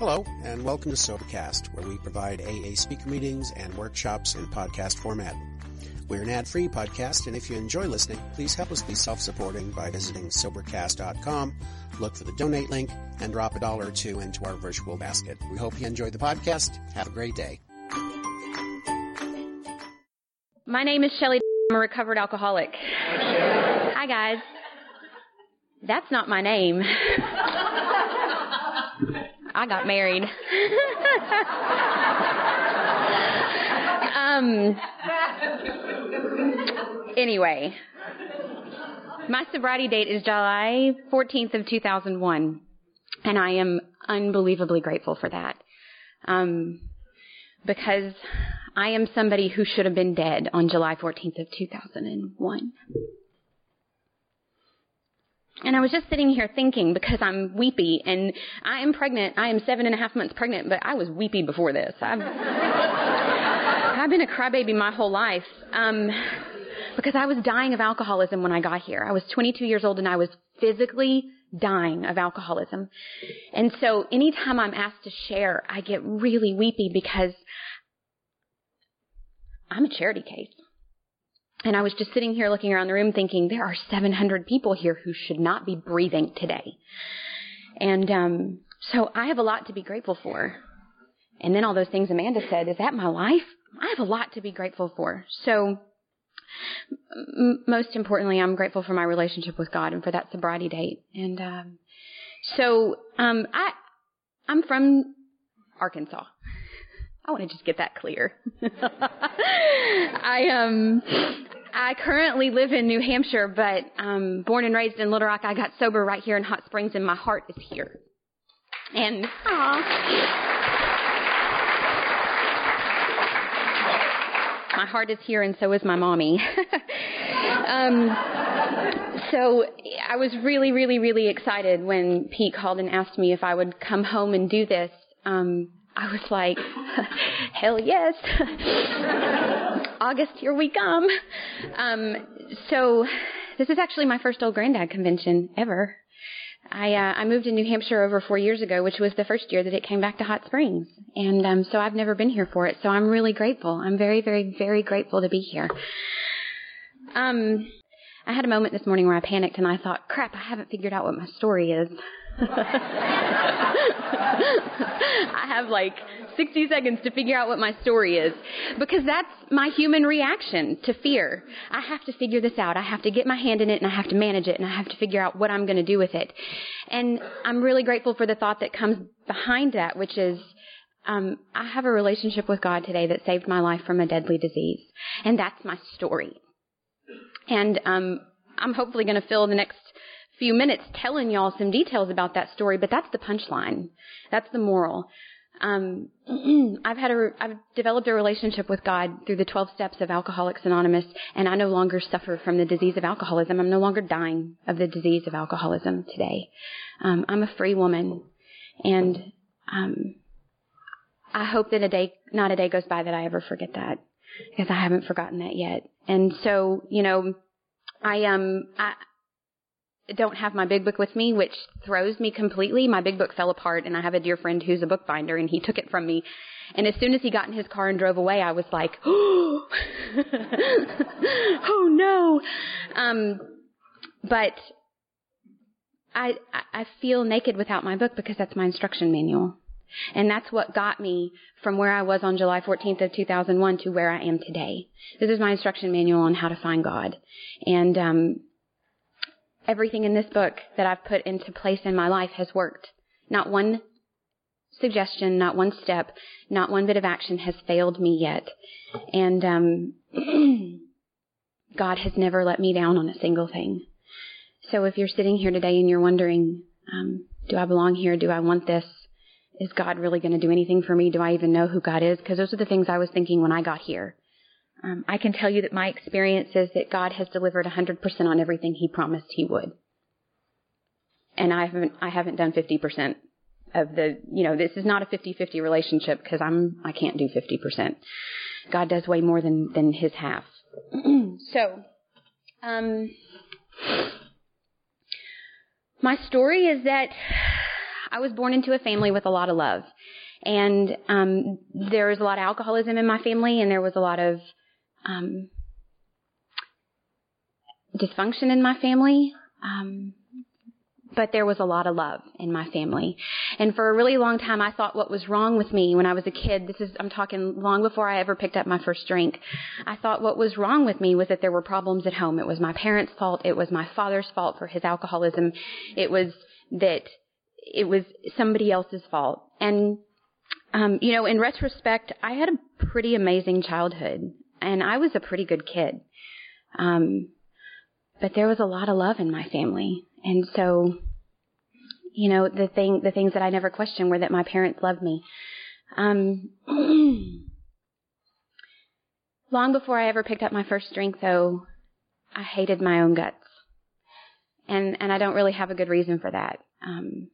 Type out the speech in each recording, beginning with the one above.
Hello, and welcome to Sobercast, where we provide AA speaker meetings and workshops in podcast format. We're an ad-free podcast, and if you enjoy listening, please help us be self-supporting by visiting Sobercast.com, look for the donate link, and drop a dollar or two into our virtual basket. We hope you enjoy the podcast. Have a great day. My name is Shelly. I'm a recovered alcoholic. Hi, guys. That's not my name. I got married. um, anyway, my sobriety date is July 14th of 2001, and I am unbelievably grateful for that. Um, because I am somebody who should have been dead on July 14th of 2001. And I was just sitting here thinking because I'm weepy and I am pregnant. I am seven and a half months pregnant, but I was weepy before this. I've, I've been a crybaby my whole life. Um, because I was dying of alcoholism when I got here. I was 22 years old and I was physically dying of alcoholism. And so anytime I'm asked to share, I get really weepy because I'm a charity case. And I was just sitting here looking around the room thinking, there are 700 people here who should not be breathing today. And um, so I have a lot to be grateful for. And then all those things Amanda said, is that my life? I have a lot to be grateful for. So m- most importantly, I'm grateful for my relationship with God and for that sobriety date. And um, so um, I I'm from Arkansas. I want to just get that clear. I um I currently live in New Hampshire, but um born and raised in Little Rock. I got sober right here in Hot Springs, and my heart is here. And my heart is here, and so is my mommy. um, so I was really, really, really excited when Pete called and asked me if I would come home and do this. Um, I was like, hell yes. August, here we come. Um, so this is actually my first old granddad convention ever. I uh, I moved to New Hampshire over four years ago, which was the first year that it came back to Hot Springs, and um, so I've never been here for it. So I'm really grateful. I'm very, very, very grateful to be here. Um, I had a moment this morning where I panicked and I thought, crap, I haven't figured out what my story is. I have like 60 seconds to figure out what my story is because that's my human reaction to fear. I have to figure this out. I have to get my hand in it and I have to manage it and I have to figure out what I'm going to do with it. And I'm really grateful for the thought that comes behind that, which is um, I have a relationship with God today that saved my life from a deadly disease, and that's my story. And um, I'm hopefully going to fill the next few minutes telling y'all some details about that story, but that's the punchline. That's the moral. Um, I've had a, I've developed a relationship with God through the 12 steps of Alcoholics Anonymous, and I no longer suffer from the disease of alcoholism. I'm no longer dying of the disease of alcoholism today. Um, I'm a free woman, and um, I hope that a day, not a day goes by that I ever forget that, because I haven't forgotten that yet. And so, you know, I um, I, don't have my big book with me, which throws me completely. My big book fell apart, and I have a dear friend who's a bookbinder, and he took it from me. And as soon as he got in his car and drove away, I was like, oh, oh no. Um, but I, I feel naked without my book because that's my instruction manual. And that's what got me from where I was on July 14th of 2001 to where I am today. This is my instruction manual on how to find God. And, um, everything in this book that I've put into place in my life has worked. Not one suggestion, not one step, not one bit of action has failed me yet. And um, God has never let me down on a single thing. So if you're sitting here today and you're wondering, um, do I belong here? Do I want this? Is God really going to do anything for me? Do I even know who God is? Because those are the things I was thinking when I got here. Um, I can tell you that my experience is that God has delivered 100% on everything He promised He would, and I haven't I haven't done 50% of the you know this is not a 50-50 relationship because I'm I can't do 50%. God does way more than than His half. so, um, my story is that I was born into a family with a lot of love. And um, there was a lot of alcoholism in my family, and there was a lot of um, dysfunction in my family. Um, but there was a lot of love in my family. And for a really long time, I thought what was wrong with me when I was a kid, this is, I'm talking long before I ever picked up my first drink. I thought what was wrong with me was that there were problems at home. It was my parents' fault. It was my father's fault for his alcoholism. It was that it was somebody else's fault. And, um, you know, in retrospect, I had a pretty amazing childhood and I was a pretty good kid. Um, but there was a lot of love in my family. And so, you know, the thing, the things that I never questioned were that my parents loved me. Um, long before I ever picked up my first drink, though, I hated my own guts, and and I don't really have a good reason for that. Um,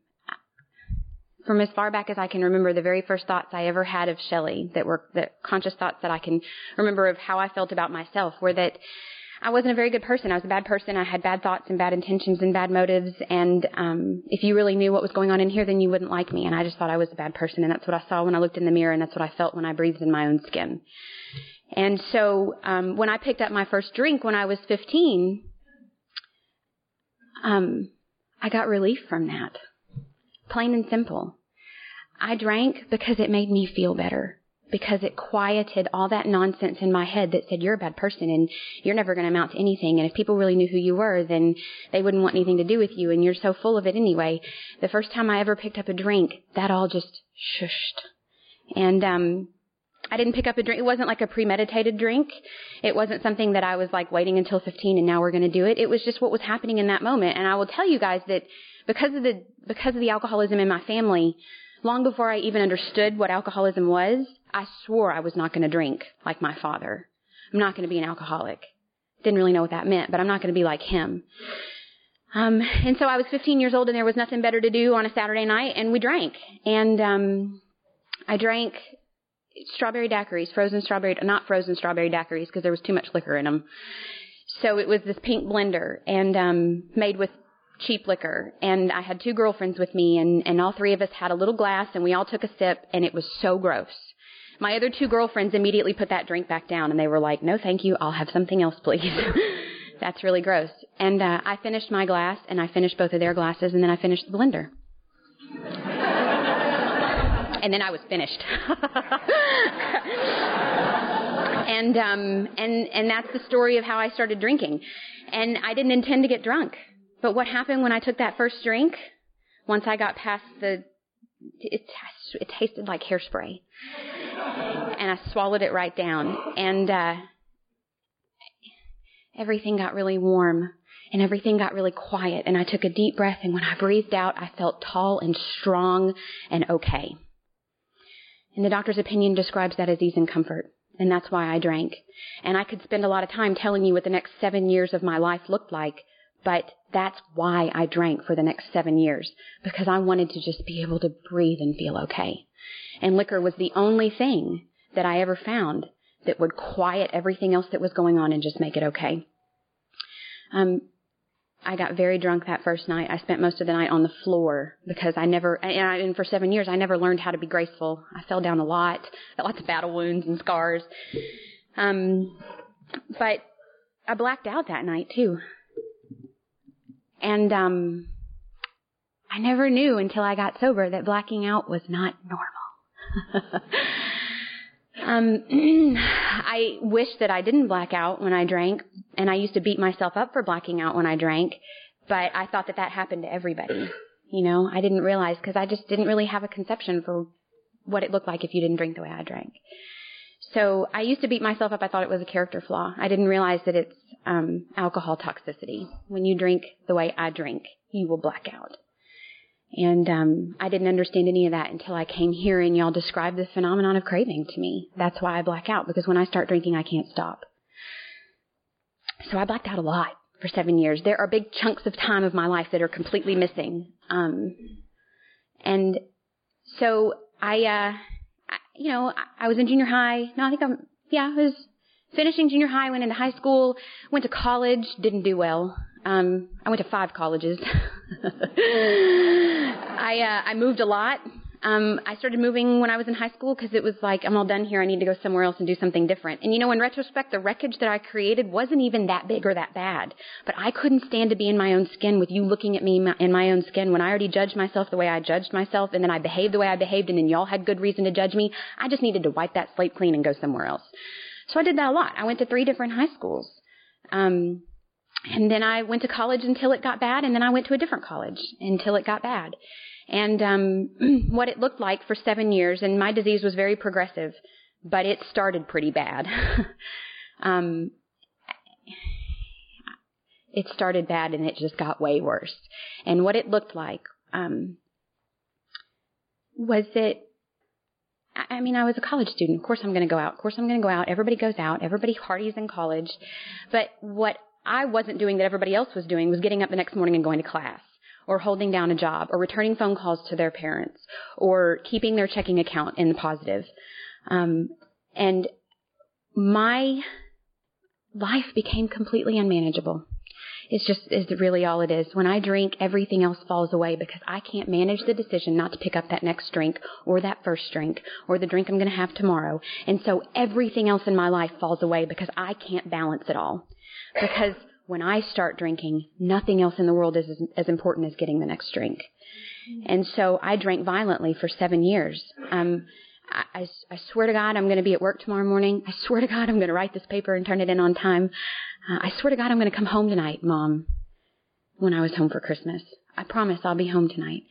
from as far back as I can remember, the very first thoughts I ever had of Shelley that were the conscious thoughts that I can remember of how I felt about myself were that I wasn't a very good person. I was a bad person. I had bad thoughts and bad intentions and bad motives. And um, if you really knew what was going on in here, then you wouldn't like me. And I just thought I was a bad person. And that's what I saw when I looked in the mirror, and that's what I felt when I breathed in my own skin. And so um, when I picked up my first drink when I was 15, um, I got relief from that. Plain and simple. I drank because it made me feel better because it quieted all that nonsense in my head that said you're a bad person and you're never going to amount to anything and if people really knew who you were then they wouldn't want anything to do with you and you're so full of it anyway the first time i ever picked up a drink that all just shushed and um I didn't pick up a drink. It wasn't like a premeditated drink. It wasn't something that I was like waiting until 15 and now we're going to do it. It was just what was happening in that moment. And I will tell you guys that because of the because of the alcoholism in my family, long before I even understood what alcoholism was, I swore I was not going to drink like my father. I'm not going to be an alcoholic. Didn't really know what that meant, but I'm not going to be like him. Um, and so I was 15 years old and there was nothing better to do on a Saturday night and we drank. And, um, I drank strawberry daiquiris, frozen strawberry, not frozen strawberry daiquiris because there was too much liquor in them. So it was this pink blender and, um, made with cheap liquor and I had two girlfriends with me and, and all three of us had a little glass and we all took a sip and it was so gross. My other two girlfriends immediately put that drink back down and they were like, no thank you, I'll have something else please. That's really gross. And uh, I finished my glass and I finished both of their glasses and then I finished the blender. and then I was finished. and um and and that's the story of how I started drinking. And I didn't intend to get drunk. But what happened when I took that first drink? Once I got past the it, it tasted like hairspray and I swallowed it right down. And uh, everything got really warm and everything got really quiet. And I took a deep breath, and when I breathed out, I felt tall and strong and okay. And the doctor's opinion describes that as ease and comfort. And that's why I drank. And I could spend a lot of time telling you what the next seven years of my life looked like, but that's why I drank for the next seven years, because I wanted to just be able to breathe and feel okay. And liquor was the only thing that I ever found that would quiet everything else that was going on and just make it okay. Um, I got very drunk that first night. I spent most of the night on the floor because I never, and, I, and for seven years, I never learned how to be graceful. I fell down a lot, got lots of battle wounds and scars. Um, but I blacked out that night too. And, um, I never knew until I got sober that blacking out was not normal. Um, I wish that I didn't black out when I drank, and I used to beat myself up for blacking out when I drank, but I thought that that happened to everybody. You know, I didn't realize because I just didn't really have a conception for what it looked like if you didn't drink the way I drank. So I used to beat myself up. I thought it was a character flaw. I didn't realize that it's um, alcohol toxicity. When you drink the way I drink, you will black out. And um, I didn't understand any of that until I came here and y'all described the phenomenon of craving to me. That's why I black out because when I start drinking, I can't stop. So I blacked out a lot for seven years. There are big chunks of time of my life that are completely missing. Um, and so I, uh, you know, I, was in junior high. No, I think I'm, yeah, I was finishing junior high, went into high school, went to college, didn't do well. Um, I went to five colleges. I uh, I moved a lot. Um, I started moving when I was in high school because it was like, I'm all done here. I need to go somewhere else and do something different. And you know, in retrospect, the wreckage that I created wasn't even that big or that bad. But I couldn't stand to be in my own skin with you looking at me in my own skin when I already judged myself the way I judged myself and then I behaved the way I behaved and then y'all had good reason to judge me. I just needed to wipe that slate clean and go somewhere else. So I did that a lot. I went to three different high schools. Um, and then I went to college until it got bad, and then I went to a different college until it got bad and um, what it looked like for seven years. And my disease was very progressive, but it started pretty bad. um, it started bad and it just got way worse. And what it looked like um, was that I mean, I was a college student. Of course, I'm going to go out. Of course, I'm going to go out. Everybody goes out. Everybody parties in college. But what I wasn't doing that everybody else was doing was getting up the next morning and going to class or holding down a job or returning phone calls to their parents or keeping their checking account in the positive. Um, and my life became completely unmanageable. It's just is really all it is. When I drink, everything else falls away because I can't manage the decision not to pick up that next drink or that first drink or the drink I'm going to have tomorrow. And so everything else in my life falls away because I can't balance it all. Because when I start drinking, nothing else in the world is as, as important as getting the next drink. And so I drank violently for seven years. Um, I, I, I swear to God, I'm going to be at work tomorrow morning. I swear to God, I'm going to write this paper and turn it in on time. Uh, I swear to God, I'm going to come home tonight, Mom, when I was home for Christmas. I promise I'll be home tonight.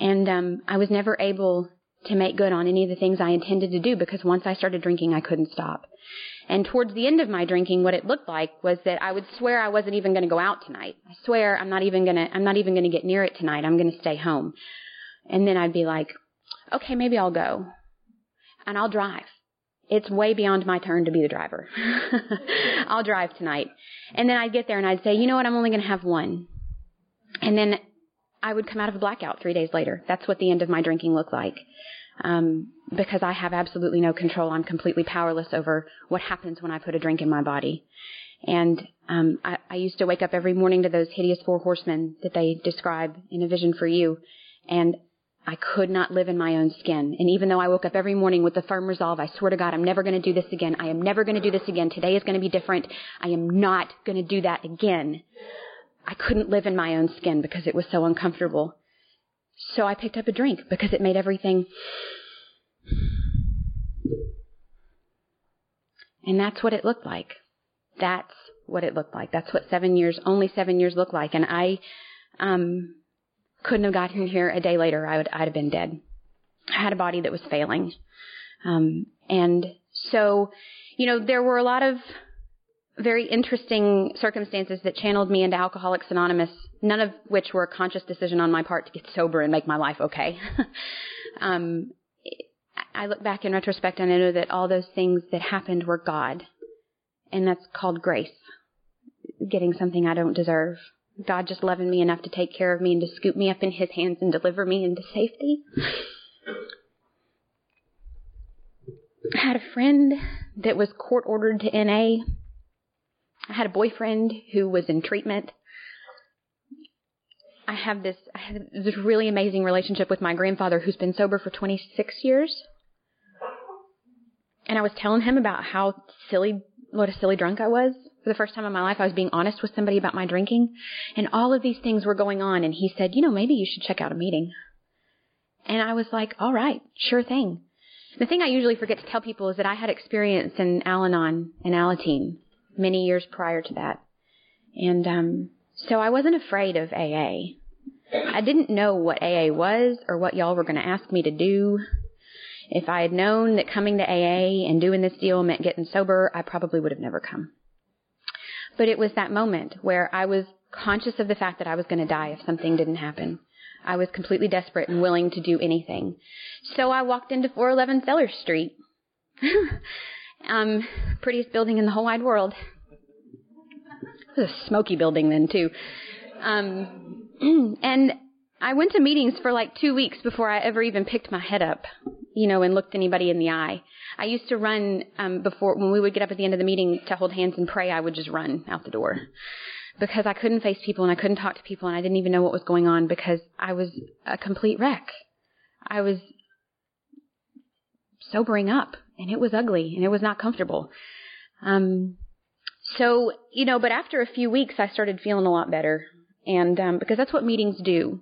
And um, I was never able to make good on any of the things I intended to do because once I started drinking, I couldn't stop. And towards the end of my drinking, what it looked like was that I would swear I wasn't even going to go out tonight. I swear I'm not even going to, I'm not even going to get near it tonight. I'm going to stay home. And then I'd be like, okay, maybe I'll go. And I'll drive. It's way beyond my turn to be the driver. I'll drive tonight. And then I'd get there and I'd say, you know what, I'm only going to have one. And then I would come out of a blackout three days later. That's what the end of my drinking looked like um, because I have absolutely no control. I'm completely powerless over what happens when I put a drink in my body. And um, I, I used to wake up every morning to those hideous four horsemen that they describe in A Vision for You, and I could not live in my own skin. And even though I woke up every morning with the firm resolve, I swear to God, I'm never going to do this again. I am never going to do this again. Today is going to be different. I am not going to do that again. I couldn't live in my own skin because it was so uncomfortable. So I picked up a drink because it made everything. And that's what it looked like. That's what it looked like. That's what seven years, only seven years looked like. And I, um, couldn't have gotten here a day later. I would, I'd have been dead. I had a body that was failing. Um, and so, you know, there were a lot of very interesting circumstances that channeled me into Alcoholics Anonymous, none of which were a conscious decision on my part to get sober and make my life okay. um, I look back in retrospect and I know that all those things that happened were God. And that's called grace. Getting something I don't deserve. God just loving me enough to take care of me and to scoop me up in His hands and deliver me into safety. I had a friend that was court ordered to NA I had a boyfriend who was in treatment. I have this I have this really amazing relationship with my grandfather who's been sober for 26 years. And I was telling him about how silly what a silly drunk I was. For the first time in my life I was being honest with somebody about my drinking and all of these things were going on and he said, "You know, maybe you should check out a meeting." And I was like, "All right, sure thing." The thing I usually forget to tell people is that I had experience in Al-Anon and Alateen many years prior to that. And um, so I wasn't afraid of AA. I didn't know what AA was or what y'all were going to ask me to do. If I had known that coming to AA and doing this deal meant getting sober, I probably would have never come. But it was that moment where I was conscious of the fact that I was going to die if something didn't happen. I was completely desperate and willing to do anything. So I walked into 411 Sellers Street. Um, prettiest building in the whole wide world. A smoky building then too. Um, and I went to meetings for like two weeks before I ever even picked my head up, you know, and looked anybody in the eye. I used to run um, before when we would get up at the end of the meeting to hold hands and pray. I would just run out the door because I couldn't face people and I couldn't talk to people and I didn't even know what was going on because I was a complete wreck. I was sobering up and it was ugly and it was not comfortable. Um, so, you know, but after a few weeks, I started feeling a lot better. And, um, because that's what meetings do.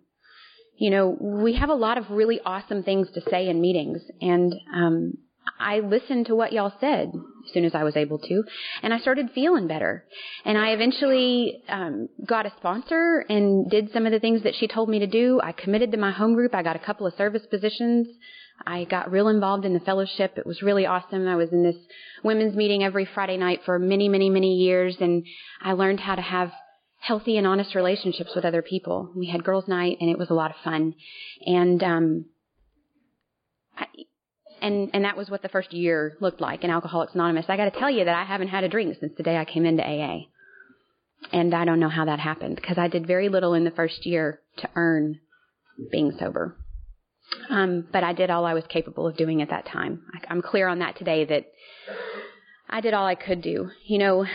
You know, we have a lot of really awesome things to say in meetings. And, um, I listened to what y'all said as soon as I was able to, and I started feeling better. And I eventually um, got a sponsor and did some of the things that she told me to do. I committed to my home group. I got a couple of service positions. I got real involved in the fellowship. It was really awesome. I was in this women's meeting every Friday night for many, many, many years, and I learned how to have healthy and honest relationships with other people. We had girls' night, and it was a lot of fun. And um, I, and and that was what the first year looked like in Alcoholics Anonymous. I got to tell you that I haven't had a drink since the day I came into AA, and I don't know how that happened because I did very little in the first year to earn being sober. Um, but I did all I was capable of doing at that time. I, I'm clear on that today that I did all I could do. You know,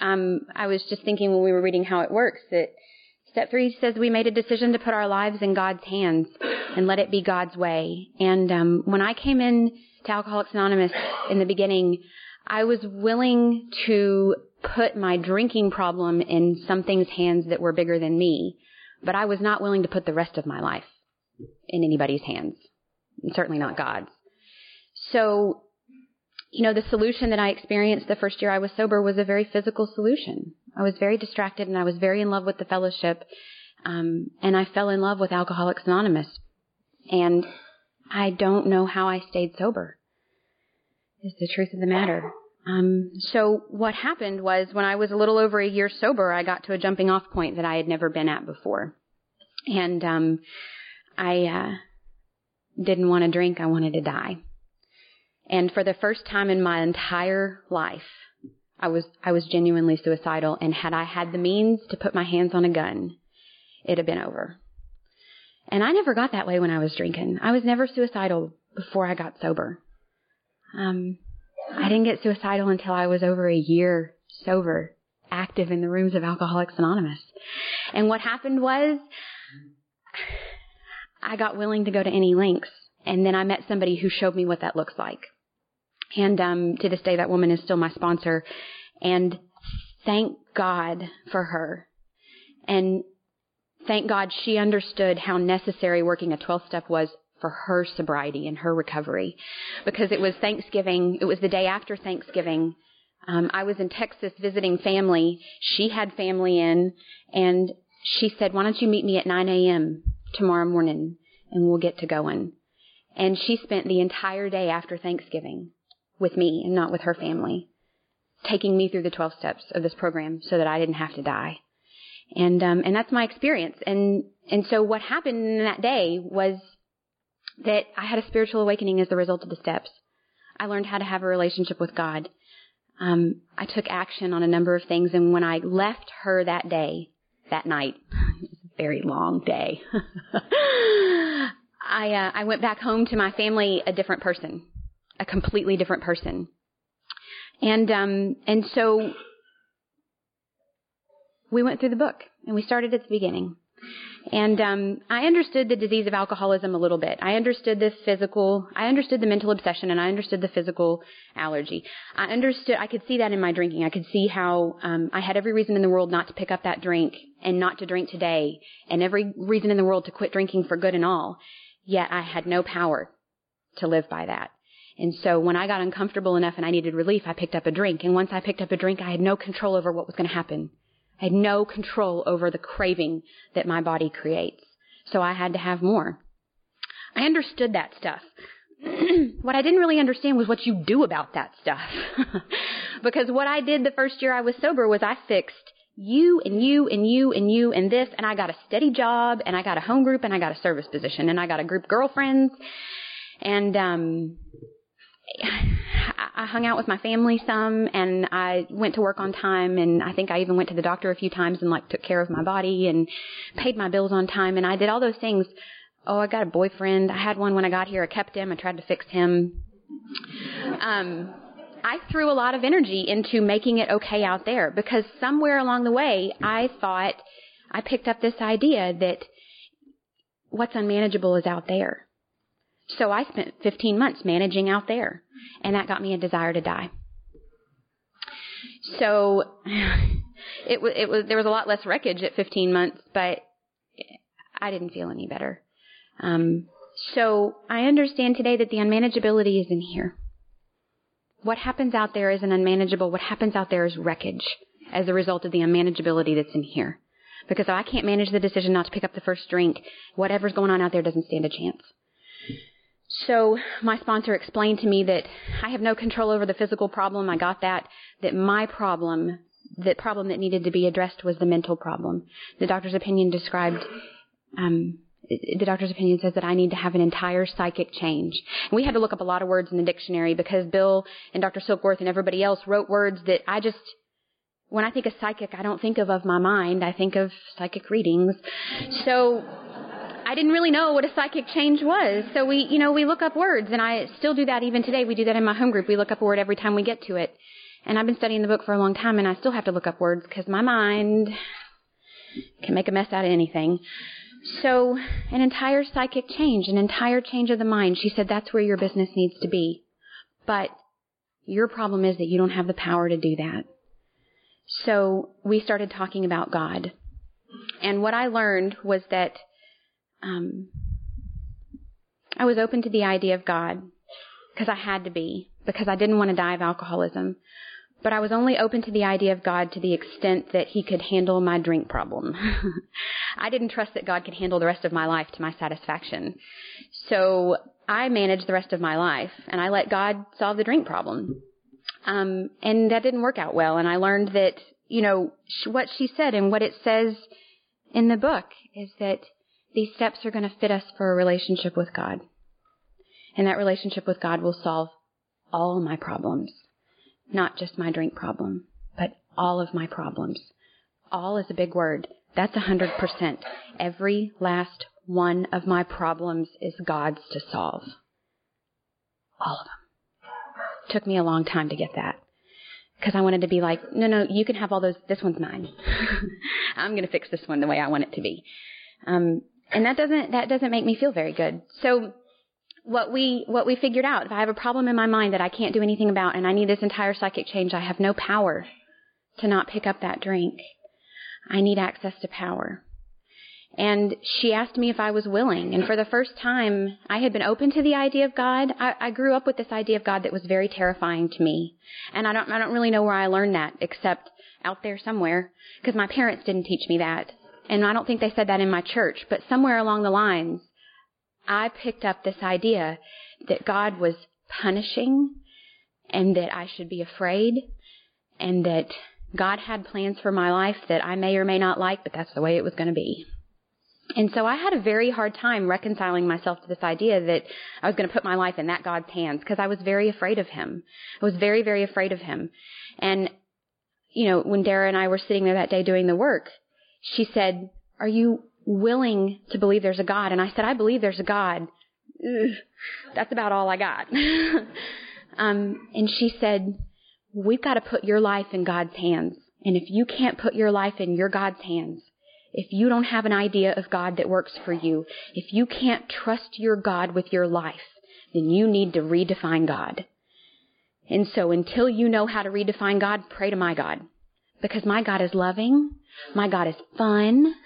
um, I was just thinking when we were reading how it works that Step three says we made a decision to put our lives in God's hands and let it be God's way. And um, when I came in to Alcoholics Anonymous in the beginning, I was willing to put my drinking problem in something's hands that were bigger than me, but I was not willing to put the rest of my life in anybody's hands, certainly not God's. So, you know, the solution that I experienced the first year I was sober was a very physical solution. I was very distracted and I was very in love with the fellowship. Um, and I fell in love with Alcoholics Anonymous. And I don't know how I stayed sober, is the truth of the matter. Um, so what happened was when I was a little over a year sober, I got to a jumping off point that I had never been at before. And, um, I, uh, didn't want to drink. I wanted to die. And for the first time in my entire life, I was I was genuinely suicidal, and had I had the means to put my hands on a gun, it'd have been over. And I never got that way when I was drinking. I was never suicidal before I got sober. Um, I didn't get suicidal until I was over a year sober, active in the rooms of Alcoholics Anonymous. And what happened was, I got willing to go to any lengths, and then I met somebody who showed me what that looks like. And um, to this day, that woman is still my sponsor. And thank God for her. And thank God she understood how necessary working a 12 step was for her sobriety and her recovery. Because it was Thanksgiving, it was the day after Thanksgiving. Um, I was in Texas visiting family. She had family in, and she said, Why don't you meet me at 9 a.m. tomorrow morning and we'll get to going? And she spent the entire day after Thanksgiving with me and not with her family, taking me through the 12 steps of this program so that I didn't have to die. And, um, and that's my experience. And, and so what happened that day was that I had a spiritual awakening as a result of the steps. I learned how to have a relationship with God. Um, I took action on a number of things, and when I left her that day, that night, very long day. I uh, I went back home to my family a different person a completely different person. And um, and so we went through the book and we started at the beginning. And um, I understood the disease of alcoholism a little bit. I understood the physical, I understood the mental obsession, and I understood the physical allergy. I understood, I could see that in my drinking. I could see how um, I had every reason in the world not to pick up that drink and not to drink today, and every reason in the world to quit drinking for good and all. Yet I had no power to live by that. And so when I got uncomfortable enough and I needed relief, I picked up a drink. And once I picked up a drink, I had no control over what was going to happen. I had no control over the craving that my body creates. So I had to have more. I understood that stuff. what I didn't really understand was what you do about that stuff. because what I did the first year I was sober was I fixed you and you and you and you and this and I got a steady job and I got a home group and I got a service position and I got a group girlfriends and um I hung out with my family some and I went to work on time and I think I even went to the doctor a few times and like took care of my body and paid my bills on time and I did all those things. Oh, I got a boyfriend. I had one when I got here. I kept him. I tried to fix him. Um, I threw a lot of energy into making it okay out there because somewhere along the way I thought I picked up this idea that what's unmanageable is out there. So I spent 15 months managing out there and that got me a desire to die. So it was, it was, there was a lot less wreckage at 15 months, but I didn't feel any better. Um, so I understand today that the unmanageability is in here. What happens out there isn't unmanageable. What happens out there is wreckage as a result of the unmanageability that's in here. Because if I can't manage the decision not to pick up the first drink, whatever's going on out there doesn't stand a chance. So my sponsor explained to me that I have no control over the physical problem. I got that. That my problem, the problem that needed to be addressed was the mental problem. The doctor's opinion described, um, the doctor's opinion says that I need to have an entire psychic change. And we had to look up a lot of words in the dictionary because Bill and Dr. Silkworth and everybody else wrote words that I just, when I think of psychic, I don't think of of my mind. I think of psychic readings. So I didn't really know what a psychic change was. So we, you know, we look up words and I still do that even today. We do that in my home group. We look up a word every time we get to it. And I've been studying the book for a long time and I still have to look up words because my mind can make a mess out of anything. So, an entire psychic change, an entire change of the mind. She said that's where your business needs to be. But your problem is that you don't have the power to do that. So, we started talking about God. And what I learned was that um, I was open to the idea of God because I had to be, because I didn't want to die of alcoholism. But I was only open to the idea of God to the extent that He could handle my drink problem. I didn't trust that God could handle the rest of my life to my satisfaction. So I managed the rest of my life and I let God solve the drink problem. Um, and that didn't work out well. And I learned that, you know, what she said and what it says in the book is that these steps are going to fit us for a relationship with God. And that relationship with God will solve all my problems. Not just my drink problem, but all of my problems. All is a big word. That's a hundred percent. Every last one of my problems is God's to solve. All of them. Took me a long time to get that. Because I wanted to be like, no, no, you can have all those. This one's mine. I'm going to fix this one the way I want it to be. Um, and that doesn't that doesn't make me feel very good. So what we what we figured out, if I have a problem in my mind that I can't do anything about and I need this entire psychic change, I have no power to not pick up that drink. I need access to power. And she asked me if I was willing. And for the first time, I had been open to the idea of God. I, I grew up with this idea of God that was very terrifying to me. And I don't, I don't really know where I learned that except out there somewhere because my parents didn't teach me that and I don't think they said that in my church, but somewhere along the lines, I picked up this idea that God was punishing and that I should be afraid and that God had plans for my life that I may or may not like, but that's the way it was going to be. And so I had a very hard time reconciling myself to this idea that I was going to put my life in that God's hands because I was very afraid of him. I was very, very afraid of him. And, you know, when Dara and I were sitting there that day doing the work, she said, Are you willing to believe there's a God? And I said, I believe there's a God. Ugh, that's about all I got. um, and she said, We've got to put your life in God's hands. And if you can't put your life in your God's hands, if you don't have an idea of God that works for you, if you can't trust your God with your life, then you need to redefine God. And so until you know how to redefine God, pray to my God. Because my God is loving my God is fun.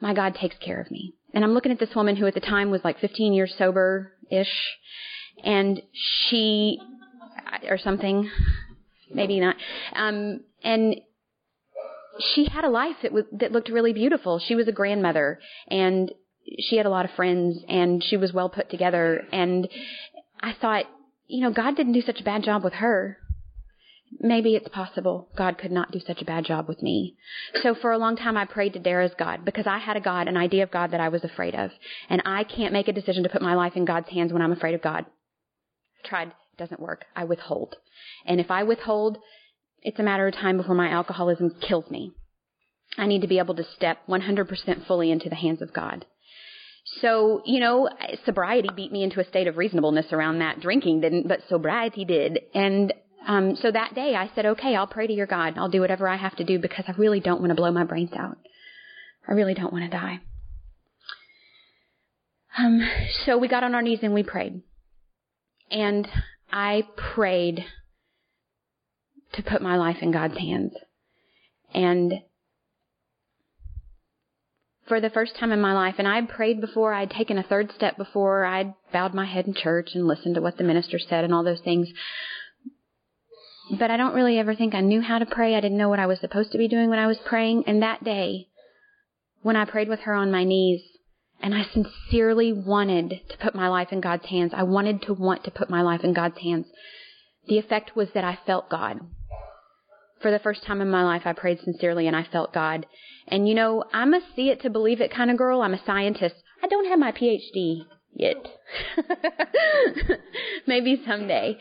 My God takes care of me. And I'm looking at this woman who at the time was like 15 years sober ish. And she, or something, maybe not. Um, and she had a life that was, that looked really beautiful. She was a grandmother and she had a lot of friends and she was well put together. And I thought, you know, God didn't do such a bad job with her maybe it's possible God could not do such a bad job with me. So for a long time I prayed to Dara's God because I had a God, an idea of God that I was afraid of. And I can't make a decision to put my life in God's hands when I'm afraid of God. I've tried, it doesn't work. I withhold. And if I withhold, it's a matter of time before my alcoholism kills me. I need to be able to step 100% fully into the hands of God. So, you know, sobriety beat me into a state of reasonableness around that. Drinking didn't, but sobriety did. And um, so that day I said, okay, I'll pray to your God. I'll do whatever I have to do because I really don't want to blow my brains out. I really don't want to die. Um, so we got on our knees and we prayed. And I prayed to put my life in God's hands. And for the first time in my life, and I had prayed before, I'd taken a third step before, I'd bowed my head in church and listened to what the minister said and all those things. But I don't really ever think I knew how to pray. I didn't know what I was supposed to be doing when I was praying. And that day, when I prayed with her on my knees, and I sincerely wanted to put my life in God's hands, I wanted to want to put my life in God's hands. The effect was that I felt God. For the first time in my life, I prayed sincerely and I felt God. And you know, I'm a see it to believe it kind of girl. I'm a scientist. I don't have my PhD yet. Maybe someday.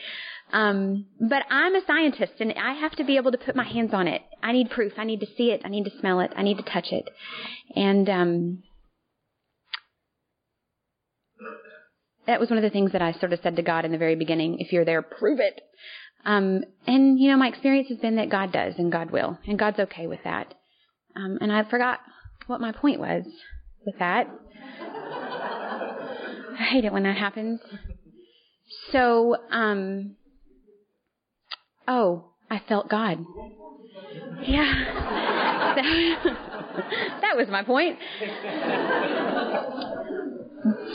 Um, but I'm a scientist and I have to be able to put my hands on it. I need proof. I need to see it. I need to smell it. I need to touch it. And, um, that was one of the things that I sort of said to God in the very beginning. If you're there, prove it. Um, and you know, my experience has been that God does and God will, and God's okay with that. Um, and I forgot what my point was with that. I hate it when that happens. So, um, oh, I felt God. Yeah. that was my point.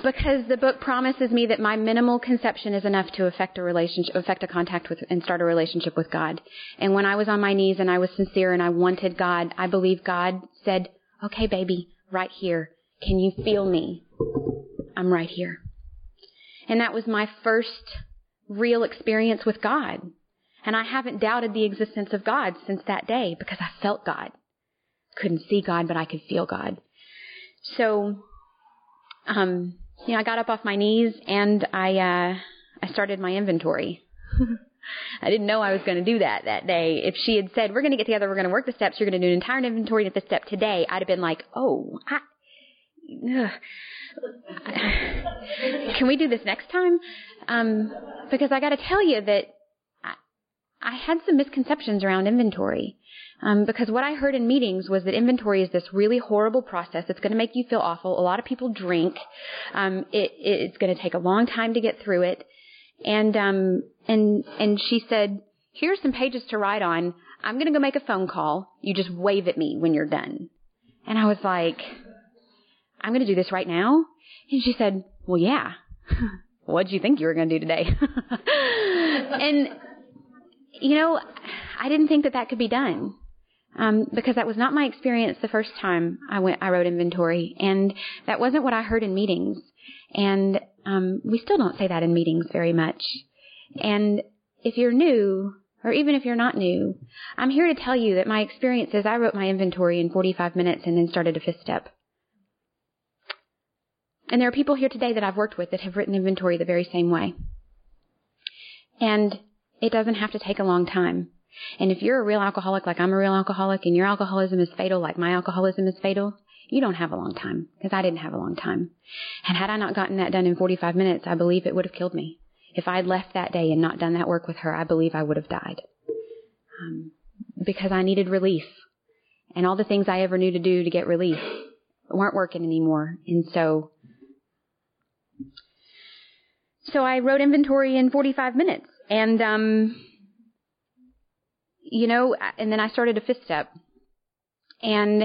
Because the book promises me that my minimal conception is enough to affect a relationship, affect a contact with, and start a relationship with God. And when I was on my knees and I was sincere and I wanted God, I believe God said, okay, baby, right here. Can you feel me? I'm right here. And that was my first real experience with God. And I haven't doubted the existence of God since that day because I felt God. Couldn't see God, but I could feel God. So um, you know, I got up off my knees and I uh, I started my inventory. I didn't know I was going to do that that day. If she had said, "We're going to get together, we're going to work the steps, you're going to do an entire inventory of the step today," I'd have been like, "Oh, I, can we do this next time?" Um, because I got to tell you that I had some misconceptions around inventory. Um, because what I heard in meetings was that inventory is this really horrible process. It's going to make you feel awful. A lot of people drink. Um, it, it's going to take a long time to get through it. And um, and and she said, "Here's some pages to write on. I'm going to go make a phone call. You just wave at me when you're done." And I was like, "I'm going to do this right now." And she said, "Well, yeah." what did you think you were going to do today? and you know, I didn't think that that could be done um, because that was not my experience the first time I went. I wrote inventory, and that wasn't what I heard in meetings. And um, we still don't say that in meetings very much. And if you're new, or even if you're not new, I'm here to tell you that my experience is I wrote my inventory in 45 minutes and then started a fifth step. And there are people here today that I've worked with that have written inventory the very same way. And it doesn't have to take a long time. And if you're a real alcoholic like I'm a real alcoholic and your alcoholism is fatal like my alcoholism is fatal, you don't have a long time because I didn't have a long time. And had I not gotten that done in 45 minutes, I believe it would have killed me. If I had left that day and not done that work with her, I believe I would have died. Um, because I needed relief. And all the things I ever knew to do to get relief weren't working anymore. And so, so I wrote inventory in 45 minutes. And, um, you know, and then I started a fifth step. And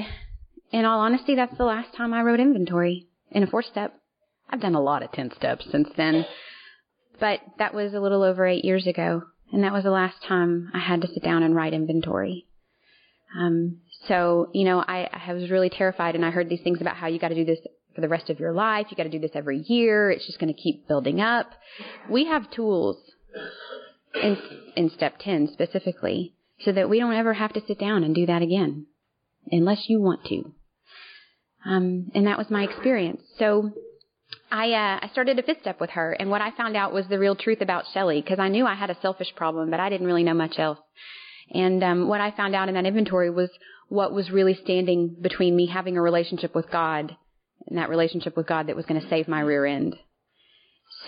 in all honesty, that's the last time I wrote inventory in a fourth step. I've done a lot of 10 steps since then, but that was a little over eight years ago. And that was the last time I had to sit down and write inventory. Um, so, you know, I, I was really terrified and I heard these things about how you got to do this for the rest of your life. You got to do this every year. It's just going to keep building up. We have tools in, in step 10 specifically so that we don't ever have to sit down and do that again, unless you want to. Um, and that was my experience. So I uh, I started a fifth step with her, and what I found out was the real truth about Shelly because I knew I had a selfish problem, but I didn't really know much else. And um, what I found out in that inventory was what was really standing between me having a relationship with God and that relationship with God that was going to save my rear end.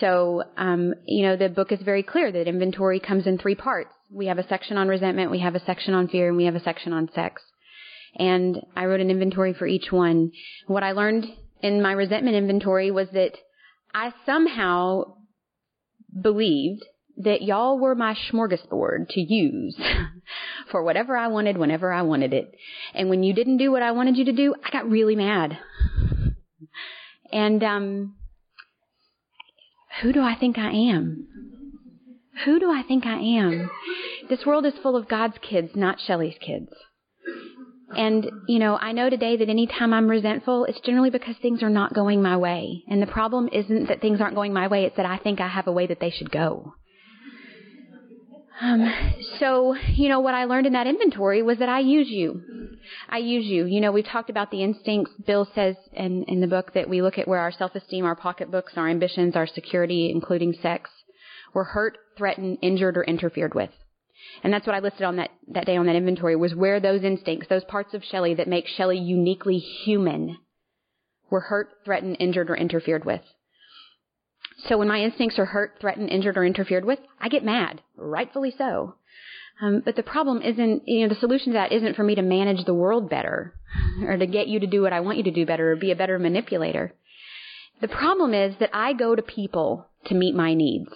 So, um, you know, the book is very clear that inventory comes in three parts. We have a section on resentment, we have a section on fear, and we have a section on sex. And I wrote an inventory for each one. What I learned in my resentment inventory was that I somehow believed that y'all were my smorgasbord to use for whatever I wanted whenever I wanted it. And when you didn't do what I wanted you to do, I got really mad. And um who do I think I am? Who do I think I am? This world is full of God's kids, not Shelley's kids. And, you know, I know today that anytime I'm resentful, it's generally because things are not going my way. And the problem isn't that things aren't going my way, it's that I think I have a way that they should go. Um, so, you know, what I learned in that inventory was that I use you. I use you. You know, we've talked about the instincts. Bill says in, in the book that we look at where our self-esteem, our pocketbooks, our ambitions, our security, including sex, were hurt, threatened, injured, or interfered with. And that's what I listed on that, that day on that inventory was where those instincts, those parts of Shelley that make Shelley uniquely human, were hurt, threatened, injured, or interfered with. So when my instincts are hurt, threatened, injured, or interfered with, I get mad, rightfully so. Um, but the problem isn't, you know, the solution to that isn't for me to manage the world better or to get you to do what I want you to do better or be a better manipulator. The problem is that I go to people to meet my needs.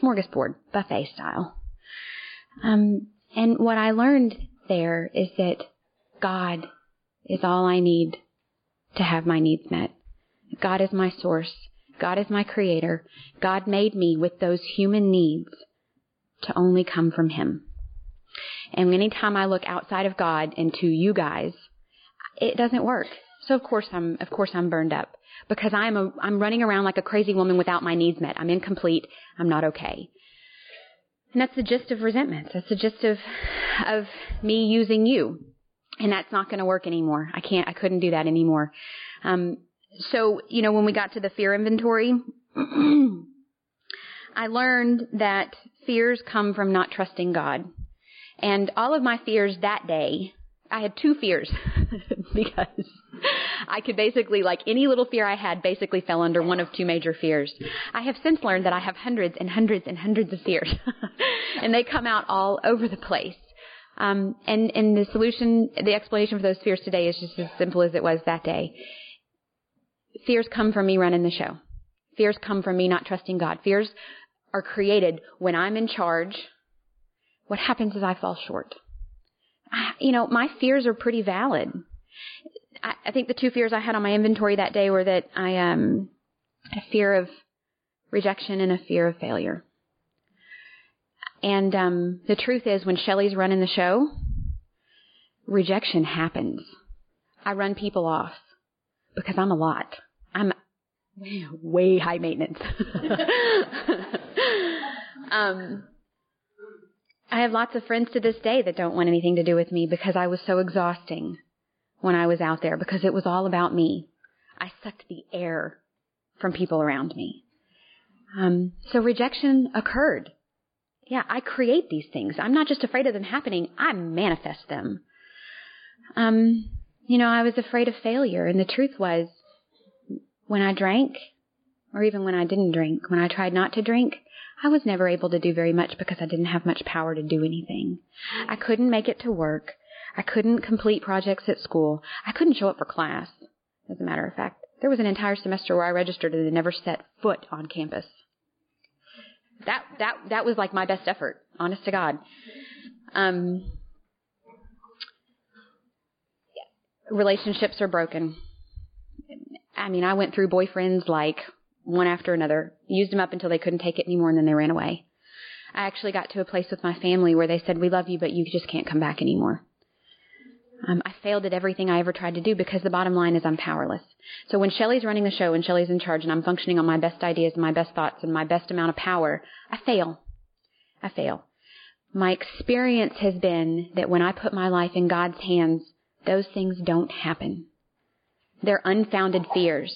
Smorgasbord, buffet style. Um, and what I learned there is that God is all I need to have my needs met. God is my source. God is my creator. God made me with those human needs to only come from Him. And anytime I look outside of God into you guys, it doesn't work. So of course I'm, of course I'm burned up because I'm a, I'm running around like a crazy woman without my needs met. I'm incomplete. I'm not okay. And that's the gist of resentments. That's the gist of, of me using you. And that's not going to work anymore. I can't, I couldn't do that anymore. Um, so, you know, when we got to the fear inventory, I learned that fears come from not trusting God. And all of my fears that day, I had two fears because I could basically, like any little fear I had, basically fell under one of two major fears. I have since learned that I have hundreds and hundreds and hundreds of fears, and they come out all over the place. Um, and, and the solution, the explanation for those fears today is just as simple as it was that day. Fears come from me running the show. Fears come from me not trusting God. Fears are created when I'm in charge. What happens is I fall short. I, you know, my fears are pretty valid. I, I think the two fears I had on my inventory that day were that I um a fear of rejection and a fear of failure. And um, the truth is, when Shelley's running the show, rejection happens. I run people off because I'm a lot. I'm way, way high maintenance. um, I have lots of friends to this day that don't want anything to do with me because I was so exhausting when I was out there because it was all about me. I sucked the air from people around me. Um, so rejection occurred. Yeah, I create these things. I'm not just afraid of them happening, I manifest them. Um, you know, I was afraid of failure, and the truth was, when I drank, or even when I didn't drink, when I tried not to drink, I was never able to do very much because I didn't have much power to do anything. I couldn't make it to work. I couldn't complete projects at school. I couldn't show up for class. As a matter of fact, there was an entire semester where I registered and never set foot on campus. That that that was like my best effort, honest to God. Um, relationships are broken. I mean, I went through boyfriends like one after another, used them up until they couldn't take it anymore, and then they ran away. I actually got to a place with my family where they said, "We love you, but you just can't come back anymore." Um, I failed at everything I ever tried to do because the bottom line is I'm powerless. So when Shelley's running the show and Shelley's in charge and I'm functioning on my best ideas and my best thoughts and my best amount of power, I fail. I fail. My experience has been that when I put my life in God's hands, those things don't happen. They're unfounded fears.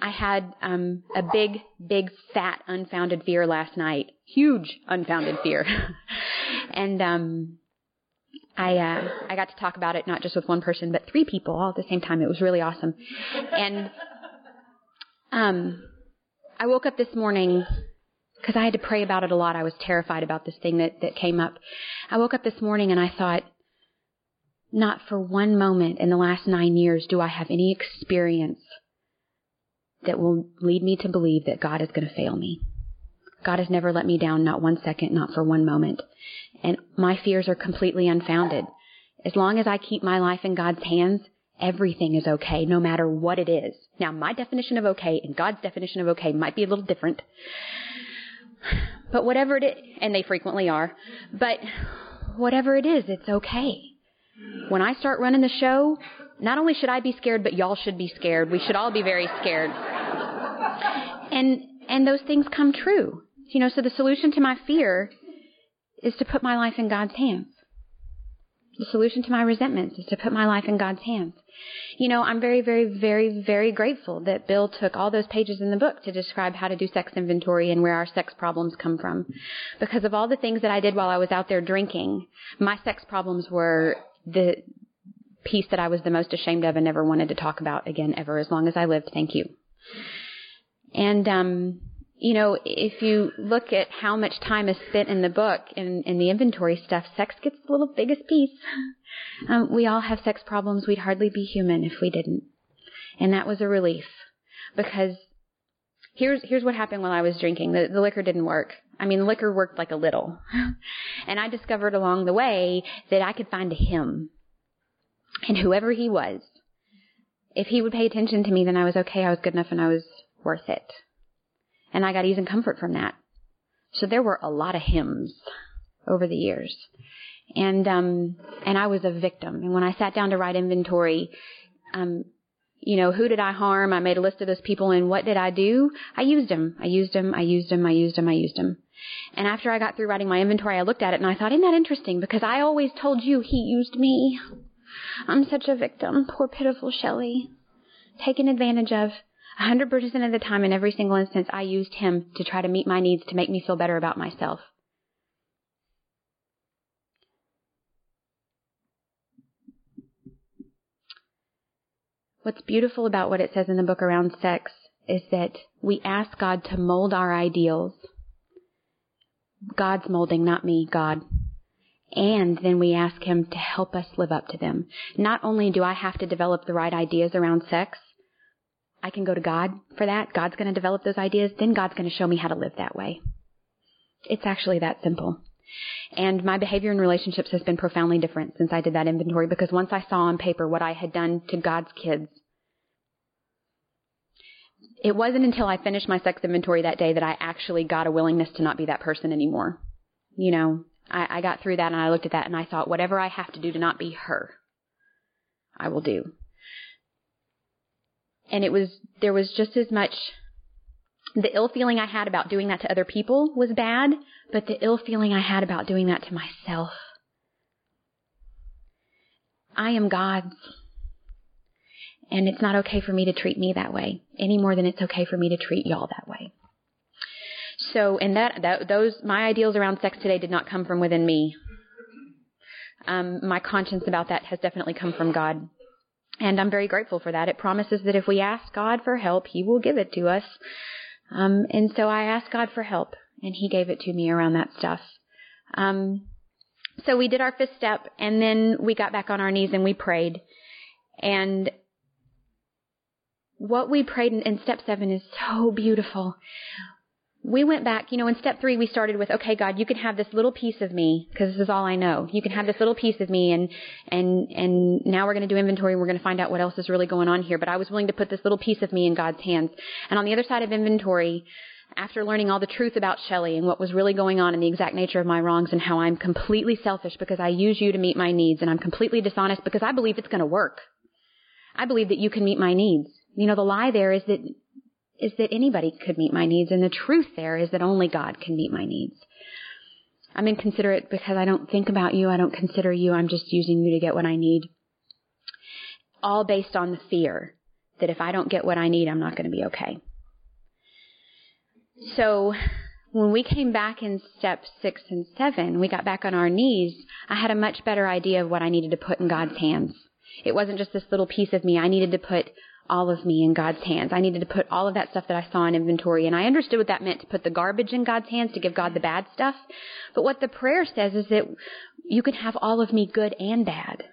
I had um, a big, big, fat, unfounded fear last night. Huge, unfounded fear. and um, I uh, I got to talk about it not just with one person, but three people all at the same time. It was really awesome. And um, I woke up this morning because I had to pray about it a lot. I was terrified about this thing that, that came up. I woke up this morning and I thought, not for one moment in the last nine years do I have any experience that will lead me to believe that God is going to fail me. God has never let me down, not one second, not for one moment. And my fears are completely unfounded. As long as I keep my life in God's hands, everything is okay, no matter what it is. Now, my definition of okay and God's definition of okay might be a little different. But whatever it is, and they frequently are, but whatever it is, it's okay. When I start running the show, not only should I be scared, but y'all should be scared. We should all be very scared. And, and those things come true. You know, so the solution to my fear is to put my life in God's hands. The solution to my resentments is to put my life in God's hands. You know, I'm very, very, very, very grateful that Bill took all those pages in the book to describe how to do sex inventory and where our sex problems come from. Because of all the things that I did while I was out there drinking, my sex problems were the piece that I was the most ashamed of and never wanted to talk about again ever as long as I lived. Thank you. And, um, you know, if you look at how much time is spent in the book in, in the inventory stuff, sex gets the little biggest piece. Um, we all have sex problems. We'd hardly be human if we didn't. And that was a relief because here's here's what happened while I was drinking. The, the liquor didn't work. I mean, liquor worked like a little, and I discovered along the way that I could find a him, and whoever he was, if he would pay attention to me, then I was okay. I was good enough, and I was worth it. And I got ease and comfort from that. So there were a lot of hims over the years. And, um, and I was a victim. And when I sat down to write inventory, um, you know, who did I harm? I made a list of those people and what did I do? I used them. I used them. I used them. I used them. I used them. And after I got through writing my inventory, I looked at it and I thought, isn't that interesting? Because I always told you he used me. I'm such a victim. Poor pitiful Shelley. Taken advantage of. 100% of the time, in every single instance, I used him to try to meet my needs to make me feel better about myself. What's beautiful about what it says in the book around sex is that we ask God to mold our ideals. God's molding, not me, God. And then we ask Him to help us live up to them. Not only do I have to develop the right ideas around sex, I can go to God for that. God's going to develop those ideas. Then God's going to show me how to live that way. It's actually that simple. And my behavior in relationships has been profoundly different since I did that inventory because once I saw on paper what I had done to God's kids, it wasn't until I finished my sex inventory that day that I actually got a willingness to not be that person anymore. You know, I, I got through that and I looked at that and I thought, whatever I have to do to not be her, I will do and it was there was just as much the ill feeling I had about doing that to other people was bad, but the ill feeling I had about doing that to myself. I am God's. And it's not okay for me to treat me that way any more than it's okay for me to treat y'all that way. So, and that, that those my ideals around sex today did not come from within me. Um, my conscience about that has definitely come from God. And I'm very grateful for that. It promises that if we ask God for help, He will give it to us. Um, and so I asked God for help, and He gave it to me around that stuff. Um, so we did our fifth step, and then we got back on our knees and we prayed. And what we prayed in, in step seven is so beautiful we went back, you know, in step three, we started with, okay, God, you can have this little piece of me, because this is all I know. You can have this little piece of me, and, and, and now we're going to do inventory, and we're going to find out what else is really going on here. But I was willing to put this little piece of me in God's hands. And on the other side of inventory, after learning all the truth about Shelley and what was really going on and the exact nature of my wrongs and how I'm completely selfish because I use you to meet my needs and I'm completely dishonest because I believe it's going to work. I believe that you can meet my needs. You know, the lie there is that is that anybody could meet my needs, and the truth there is that only God can meet my needs. I'm inconsiderate because I don't think about you, I don't consider you, I'm just using you to get what I need. All based on the fear that if I don't get what I need, I'm not going to be okay. So, when we came back in step six and seven, we got back on our knees, I had a much better idea of what I needed to put in God's hands. It wasn't just this little piece of me. I needed to put all of me in God's hands. I needed to put all of that stuff that I saw in inventory. And I understood what that meant to put the garbage in God's hands, to give God the bad stuff. But what the prayer says is that you can have all of me good and bad.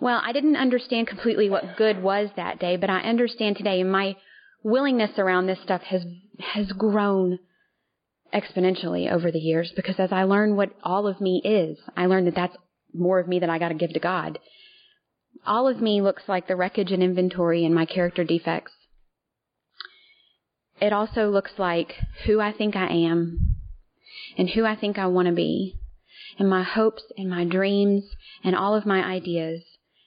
Well, I didn't understand completely what good was that day, but I understand today and my willingness around this stuff has, has grown exponentially over the years because as I learn what all of me is, I learn that that's more of me than I got to give to God all of me looks like the wreckage and inventory in my character defects. It also looks like who I think I am and who I think I want to be and my hopes and my dreams and all of my ideas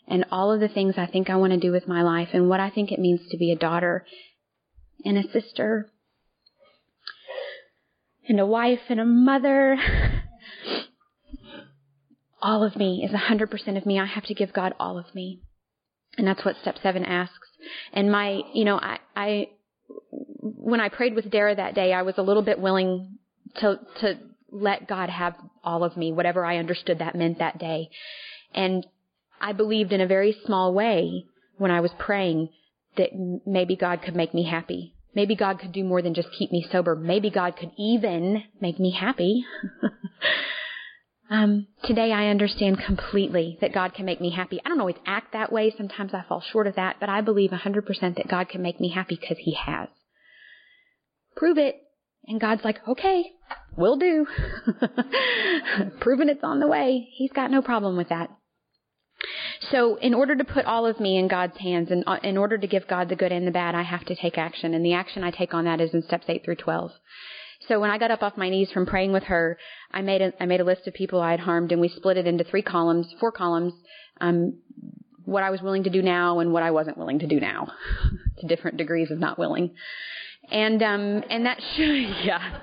and all of the things I think I want to do with my life and what I think it means to be a daughter and a sister and a wife and a mother all of me is 100% of me. I have to give God all of me. And that's what step seven asks. And my, you know, I, I, when I prayed with Dara that day, I was a little bit willing to, to let God have all of me, whatever I understood that meant that day. And I believed in a very small way when I was praying that maybe God could make me happy. Maybe God could do more than just keep me sober. Maybe God could even make me happy. Um, today I understand completely that God can make me happy. I don't always act that way. Sometimes I fall short of that, but I believe 100% that God can make me happy because He has. Prove it. And God's like, okay, will do. Proving it's on the way. He's got no problem with that. So, in order to put all of me in God's hands, and uh, in order to give God the good and the bad, I have to take action. And the action I take on that is in steps 8 through 12. So when I got up off my knees from praying with her, I made a, I made a list of people I had harmed and we split it into three columns, four columns, um, what I was willing to do now and what I wasn't willing to do now, to different degrees of not willing. And, um, and that, should, yeah.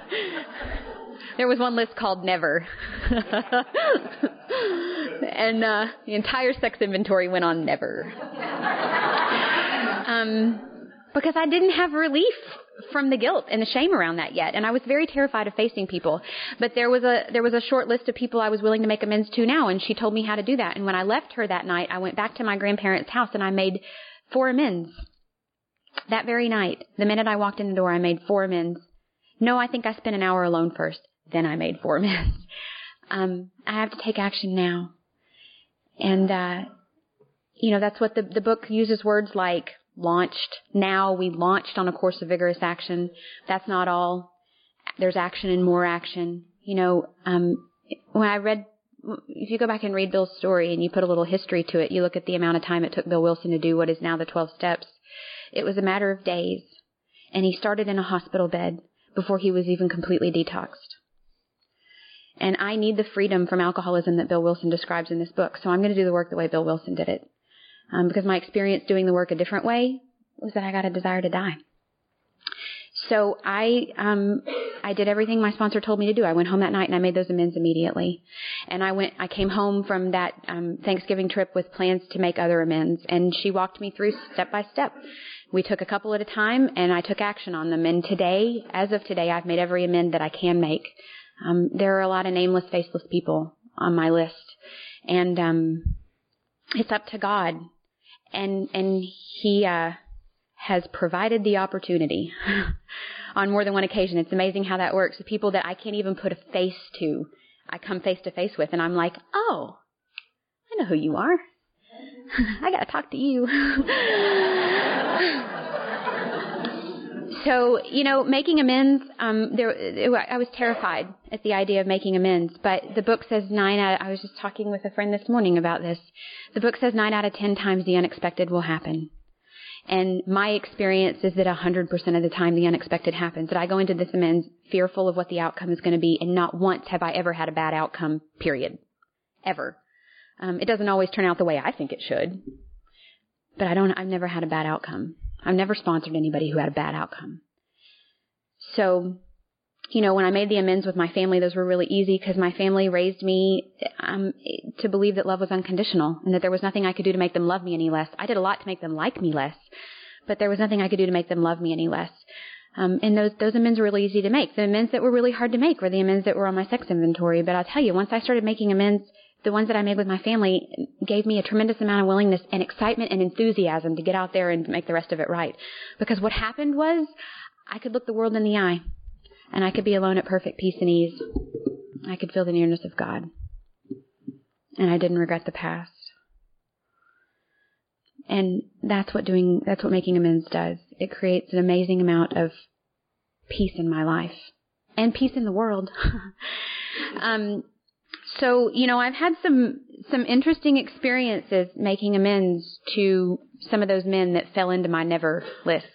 There was one list called never. and, uh, the entire sex inventory went on never. um, because I didn't have relief from the guilt and the shame around that yet. And I was very terrified of facing people. But there was a there was a short list of people I was willing to make amends to now and she told me how to do that. And when I left her that night, I went back to my grandparents' house and I made four amends. That very night, the minute I walked in the door, I made four amends. No, I think I spent an hour alone first. Then I made four amends. Um, I have to take action now. And uh you know, that's what the the book uses words like launched. Now we launched on a course of vigorous action. That's not all. There's action and more action. You know, um, when I read, if you go back and read Bill's story and you put a little history to it, you look at the amount of time it took Bill Wilson to do what is now the 12 steps. It was a matter of days. And he started in a hospital bed before he was even completely detoxed. And I need the freedom from alcoholism that Bill Wilson describes in this book, so I'm going to do the work the way Bill Wilson did it um, because my experience doing the work a different way was that I got a desire to die. So I um I did everything my sponsor told me to do. I went home that night and I made those amends immediately. And I went I came home from that um Thanksgiving trip with plans to make other amends and she walked me through step by step. We took a couple at a time and I took action on them and today as of today I've made every amend that I can make. Um there are a lot of nameless faceless people on my list and um it's up to God and and he uh, has provided the opportunity on more than one occasion. It's amazing how that works. The people that I can't even put a face to, I come face to face with, and I'm like, oh, I know who you are. I got to talk to you. so you know, making amends. Um, there, I was terrified at the idea of making amends, but the book says nine out. I was just talking with a friend this morning about this. The book says nine out of ten times the unexpected will happen. And my experience is that 100% of the time the unexpected happens. That I go into this amends fearful of what the outcome is going to be, and not once have I ever had a bad outcome, period. Ever. Um, it doesn't always turn out the way I think it should. But I don't, I've never had a bad outcome. I've never sponsored anybody who had a bad outcome. So, you know, when I made the amends with my family, those were really easy because my family raised me um, to believe that love was unconditional and that there was nothing I could do to make them love me any less. I did a lot to make them like me less, but there was nothing I could do to make them love me any less. Um, and those those amends were really easy to make. The amends that were really hard to make were the amends that were on my sex inventory. But I'll tell you, once I started making amends the ones that I made with my family gave me a tremendous amount of willingness and excitement and enthusiasm to get out there and make the rest of it right. Because what happened was I could look the world in the eye and I could be alone at perfect peace and ease. I could feel the nearness of God. And I didn't regret the past. And that's what doing, that's what making amends does. It creates an amazing amount of peace in my life and peace in the world. um, so, you know, I've had some, some interesting experiences making amends to some of those men that fell into my never list.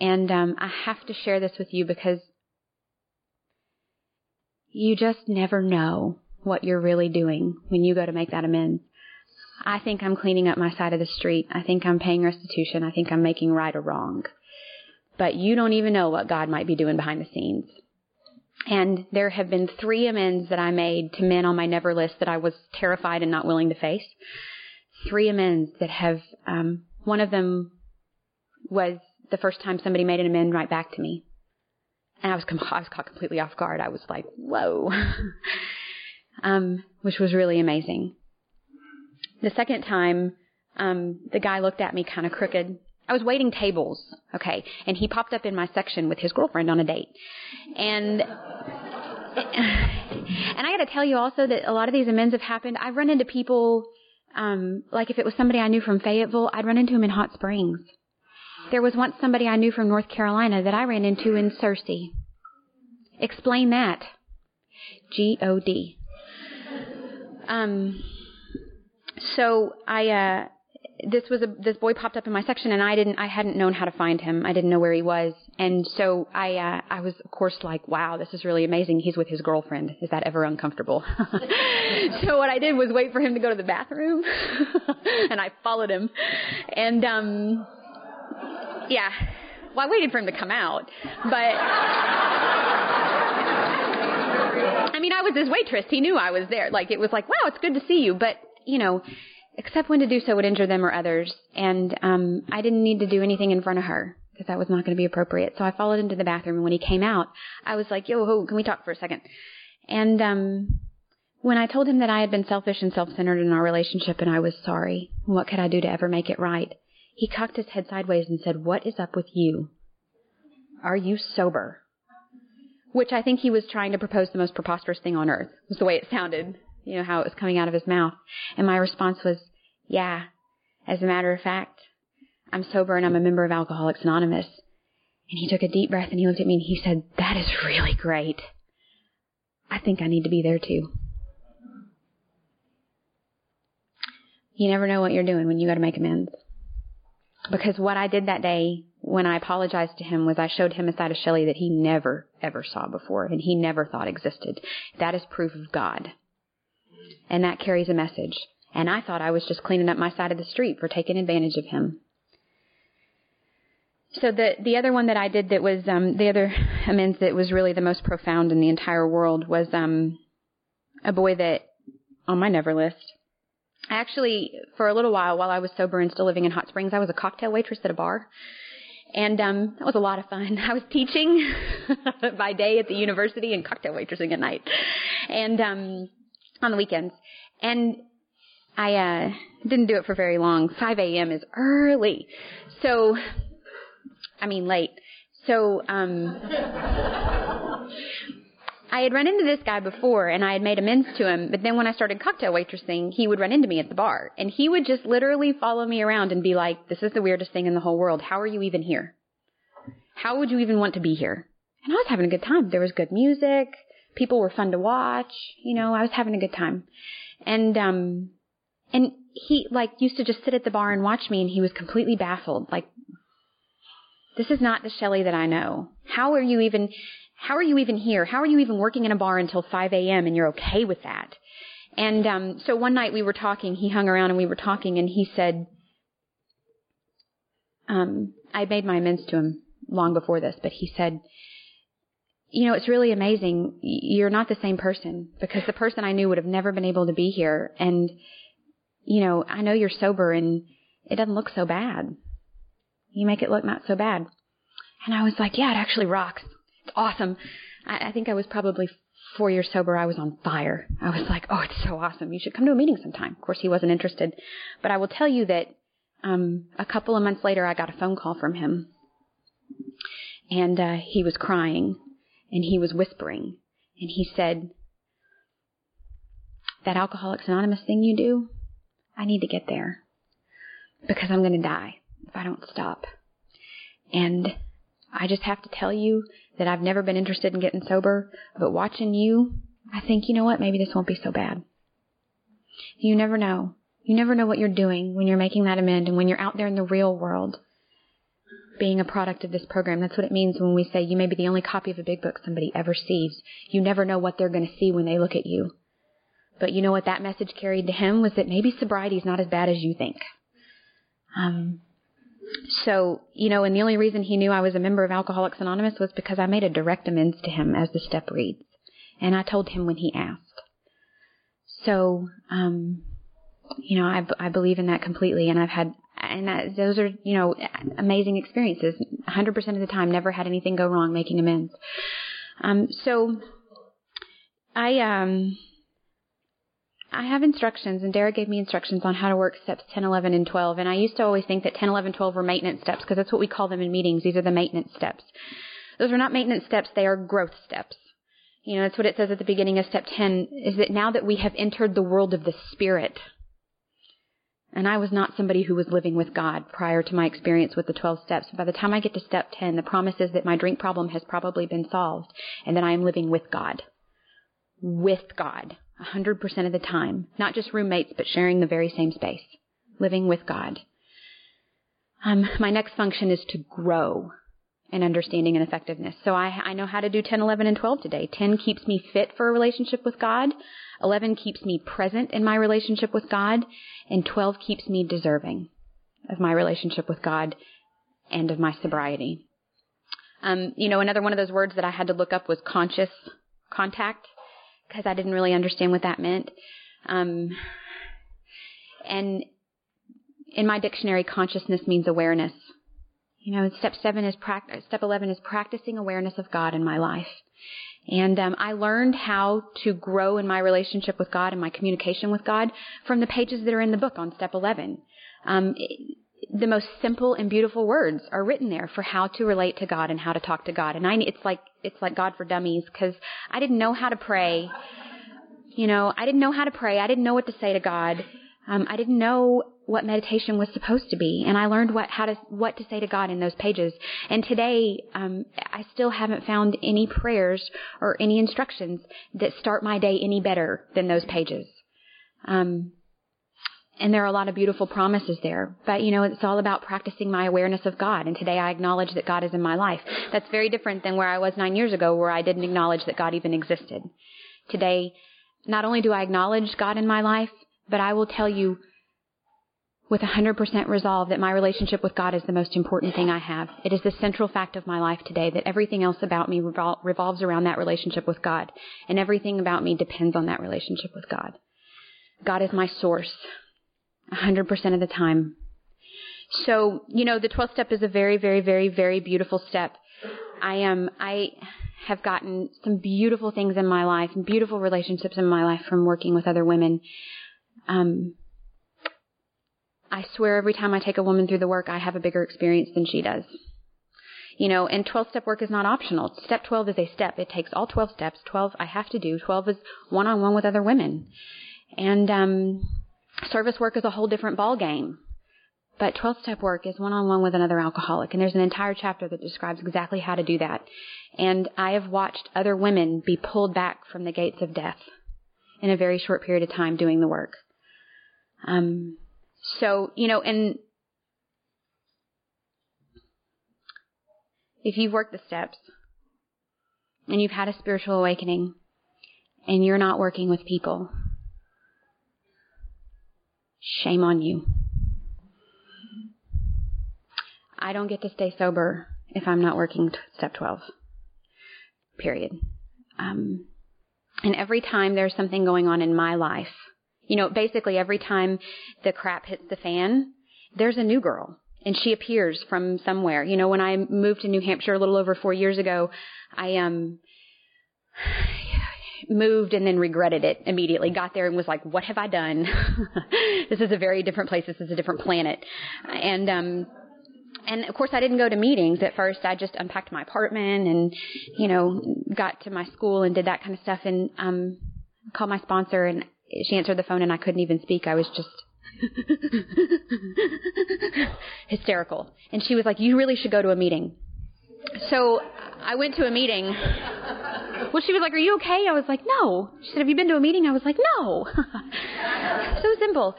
And, um, I have to share this with you because you just never know what you're really doing when you go to make that amends. I think I'm cleaning up my side of the street. I think I'm paying restitution. I think I'm making right or wrong. But you don't even know what God might be doing behind the scenes. And there have been three amends that I made to men on my never list that I was terrified and not willing to face. Three amends that have, um, one of them was the first time somebody made an amend right back to me. And I was, com- I was caught completely off guard. I was like, whoa. um, which was really amazing. The second time, um, the guy looked at me kind of crooked. I was waiting tables, okay, and he popped up in my section with his girlfriend on a date. And and I got to tell you also that a lot of these amends have happened. I've run into people um like if it was somebody I knew from Fayetteville, I'd run into him in Hot Springs. There was once somebody I knew from North Carolina that I ran into in Searcy. Explain that. G O D. Um so I uh this was a this boy popped up in my section and I didn't I hadn't known how to find him. I didn't know where he was. And so I uh I was of course like, wow, this is really amazing. He's with his girlfriend. Is that ever uncomfortable? so what I did was wait for him to go to the bathroom and I followed him. And um yeah. Well, I waited for him to come out, but I mean, I was his waitress. He knew I was there. Like it was like, wow, it's good to see you, but you know, except when to do so would injure them or others. And um, I didn't need to do anything in front of her because that was not going to be appropriate. So I followed him to the bathroom, and when he came out, I was like, "Yo, ho, can we talk for a second? And um, when I told him that I had been selfish and self-centered in our relationship, and I was sorry, what could I do to ever make it right? He cocked his head sideways and said, "What is up with you? Are you sober?" Which I think he was trying to propose the most preposterous thing on earth. Was the way it sounded you know, how it was coming out of his mouth. And my response was, yeah, as a matter of fact, I'm sober and I'm a member of Alcoholics Anonymous. And he took a deep breath and he looked at me and he said, that is really great. I think I need to be there too. You never know what you're doing when you go to make amends. Because what I did that day when I apologized to him was I showed him a side of Shelley that he never ever saw before and he never thought existed. That is proof of God and that carries a message. And I thought I was just cleaning up my side of the street for taking advantage of him. So the the other one that I did that was um, the other amends that was really the most profound in the entire world was um, a boy that on my never list. I actually, for a little while, while I was sober and still living in Hot Springs, I was a cocktail waitress at a bar, and um, that was a lot of fun. I was teaching by day at the university and cocktail waitressing at night, and um, on the weekends. And I uh didn't do it for very long. 5 a.m. is early. So I mean late. So um I had run into this guy before and I had made amends to him, but then when I started cocktail waitressing, he would run into me at the bar and he would just literally follow me around and be like, "This is the weirdest thing in the whole world. How are you even here? How would you even want to be here?" And I was having a good time. There was good music people were fun to watch. You know, I was having a good time. And, um, and he like used to just sit at the bar and watch me and he was completely baffled. Like, this is not the Shelley that I know. How are you even, how are you even here? How are you even working in a bar until 5 a.m. and you're okay with that? And, um, so one night we were talking, he hung around and we were talking and he said, um, I made my amends to him long before this, but he said, you know, it's really amazing. You're not the same person because the person I knew would have never been able to be here. And, you know, I know you're sober and it doesn't look so bad. You make it look not so bad. And I was like, yeah, it actually rocks. It's awesome. I, I think I was probably four years sober, I was on fire. I was like, oh, it's so awesome. You should come to a meeting sometime. Of course, he wasn't interested. But I will tell you that um, a couple of months later, I got a phone call from him. And uh, he was crying and he was whispering. And he said, That Alcoholics Anonymous thing you do, I need to get there because I'm going to die if I don't stop. And I just have to tell you that I've never been interested in getting sober, but watching you, I think, you know what, maybe this won't be so bad. You never know. You never know what you're doing when you're making that amend and when you're out there in the real world being a product of this program. That's what it means when we say you may be the only copy of a big book somebody ever sees. You never know what they're going to see when they look at you. But you know what that message carried to him was that maybe sobriety is not as bad as you think. Um, so, you know, and the only reason he knew I was a member of Alcoholics Anonymous was because I made a direct amends to him as the step reads. And I told him when he asked. So, um, you know, I, I believe in that completely. And I've had, and that, those are, you know, amazing experiences. 100% of the time, never had anything go wrong making amends. Um, so, I, um, I have instructions, and Dara gave me instructions on how to work steps 10, 11, and 12. And I used to always think that 10, 11, 12 were maintenance steps because that's what we call them in meetings. These are the maintenance steps. Those are not maintenance steps, they are growth steps. You know, that's what it says at the beginning of step 10 is that now that we have entered the world of the Spirit, and I was not somebody who was living with God prior to my experience with the 12 steps. By the time I get to step 10, the promise is that my drink problem has probably been solved and that I am living with God. With God. 100% of the time. Not just roommates, but sharing the very same space. Living with God. Um, my next function is to grow in understanding and effectiveness. So I, I know how to do 10, 11, and 12 today. 10 keeps me fit for a relationship with God. 11 keeps me present in my relationship with God. And 12 keeps me deserving of my relationship with God and of my sobriety. Um, you know, another one of those words that I had to look up was conscious contact because I didn't really understand what that meant. Um, and in my dictionary, consciousness means awareness. You know, step seven is practice. Step eleven is practicing awareness of God in my life. And um, I learned how to grow in my relationship with God and my communication with God from the pages that are in the book on step 11. Um, it, the most simple and beautiful words are written there for how to relate to God and how to talk to God. And I, it's like, it's like God for dummies because I didn't know how to pray. You know, I didn't know how to pray. I didn't know what to say to God. Um, I didn't know what meditation was supposed to be, and I learned what how to what to say to God in those pages. And today, um, I still haven't found any prayers or any instructions that start my day any better than those pages. Um, and there are a lot of beautiful promises there. But, you know, it's all about practicing my awareness of God. And today I acknowledge that God is in my life. That's very different than where I was nine years ago, where I didn't acknowledge that God even existed. Today, not only do I acknowledge God in my life, but I will tell you with 100% resolve that my relationship with God is the most important thing I have. It is the central fact of my life today that everything else about me revol- revolves around that relationship with God. And everything about me depends on that relationship with God. God is my source. 100% of the time. So, you know, the 12th step is a very, very, very, very beautiful step. I am, I have gotten some beautiful things in my life and beautiful relationships in my life from working with other women. Um, I swear every time I take a woman through the work, I have a bigger experience than she does. You know, and 12 step work is not optional. Step 12 is a step. It takes all 12 steps. 12 I have to do. 12 is one on one with other women. And, um, Service work is a whole different ball game. But 12 step work is one on one with another alcoholic. And there's an entire chapter that describes exactly how to do that. And I have watched other women be pulled back from the gates of death in a very short period of time doing the work. Um, so, you know, and if you've worked the steps and you've had a spiritual awakening and you're not working with people, Shame on you. I don't get to stay sober if I'm not working step 12. Period. Um, and every time there's something going on in my life, you know, basically every time the crap hits the fan, there's a new girl and she appears from somewhere. You know, when I moved to New Hampshire a little over four years ago, I um moved and then regretted it immediately. Got there and was like, "What have I done? this is a very different place. This is a different planet." And um, and of course, I didn't go to meetings at first. I just unpacked my apartment and, you know, got to my school and did that kind of stuff. And um, called my sponsor, and she answered the phone, and I couldn't even speak. I was just hysterical. And she was like, "You really should go to a meeting." So I went to a meeting. Well, she was like, "Are you okay?" I was like, "No." She said, "Have you been to a meeting?" I was like, "No." so simple.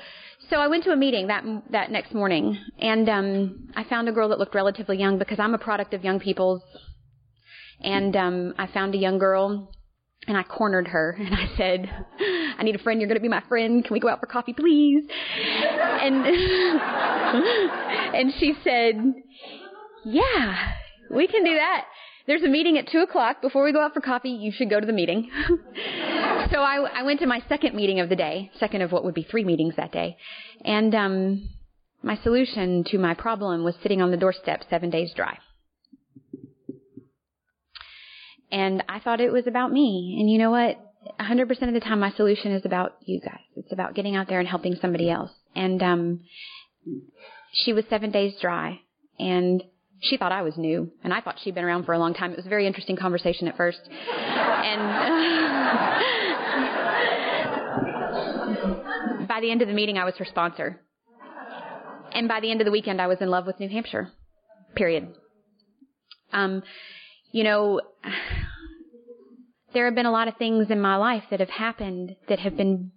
So I went to a meeting that that next morning, and um, I found a girl that looked relatively young because I'm a product of young people's. And um, I found a young girl, and I cornered her, and I said, "I need a friend. You're going to be my friend. Can we go out for coffee, please?" And and she said, "Yeah, we can do that." There's a meeting at two o'clock. Before we go out for coffee, you should go to the meeting. so I, I went to my second meeting of the day, second of what would be three meetings that day, and um, my solution to my problem was sitting on the doorstep, seven days dry. And I thought it was about me. And you know what? 100% of the time, my solution is about you guys. It's about getting out there and helping somebody else. And um, she was seven days dry, and she thought I was new, and I thought she'd been around for a long time. It was a very interesting conversation at first, and by the end of the meeting, I was her sponsor, and by the end of the weekend, I was in love with New Hampshire. Period. Um, you know, there have been a lot of things in my life that have happened that have been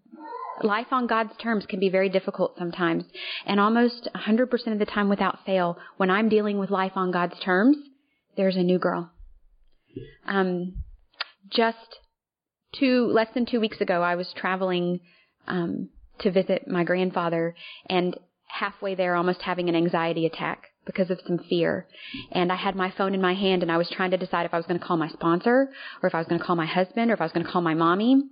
life on God's terms can be very difficult sometimes. And almost 100% of the time without fail, when I'm dealing with life on God's terms, there's a new girl. Um, just two, less than two weeks ago, I was traveling, um, to visit my grandfather and halfway there almost having an anxiety attack because of some fear. And I had my phone in my hand and I was trying to decide if I was going to call my sponsor or if I was going to call my husband or if I was going to call my mommy.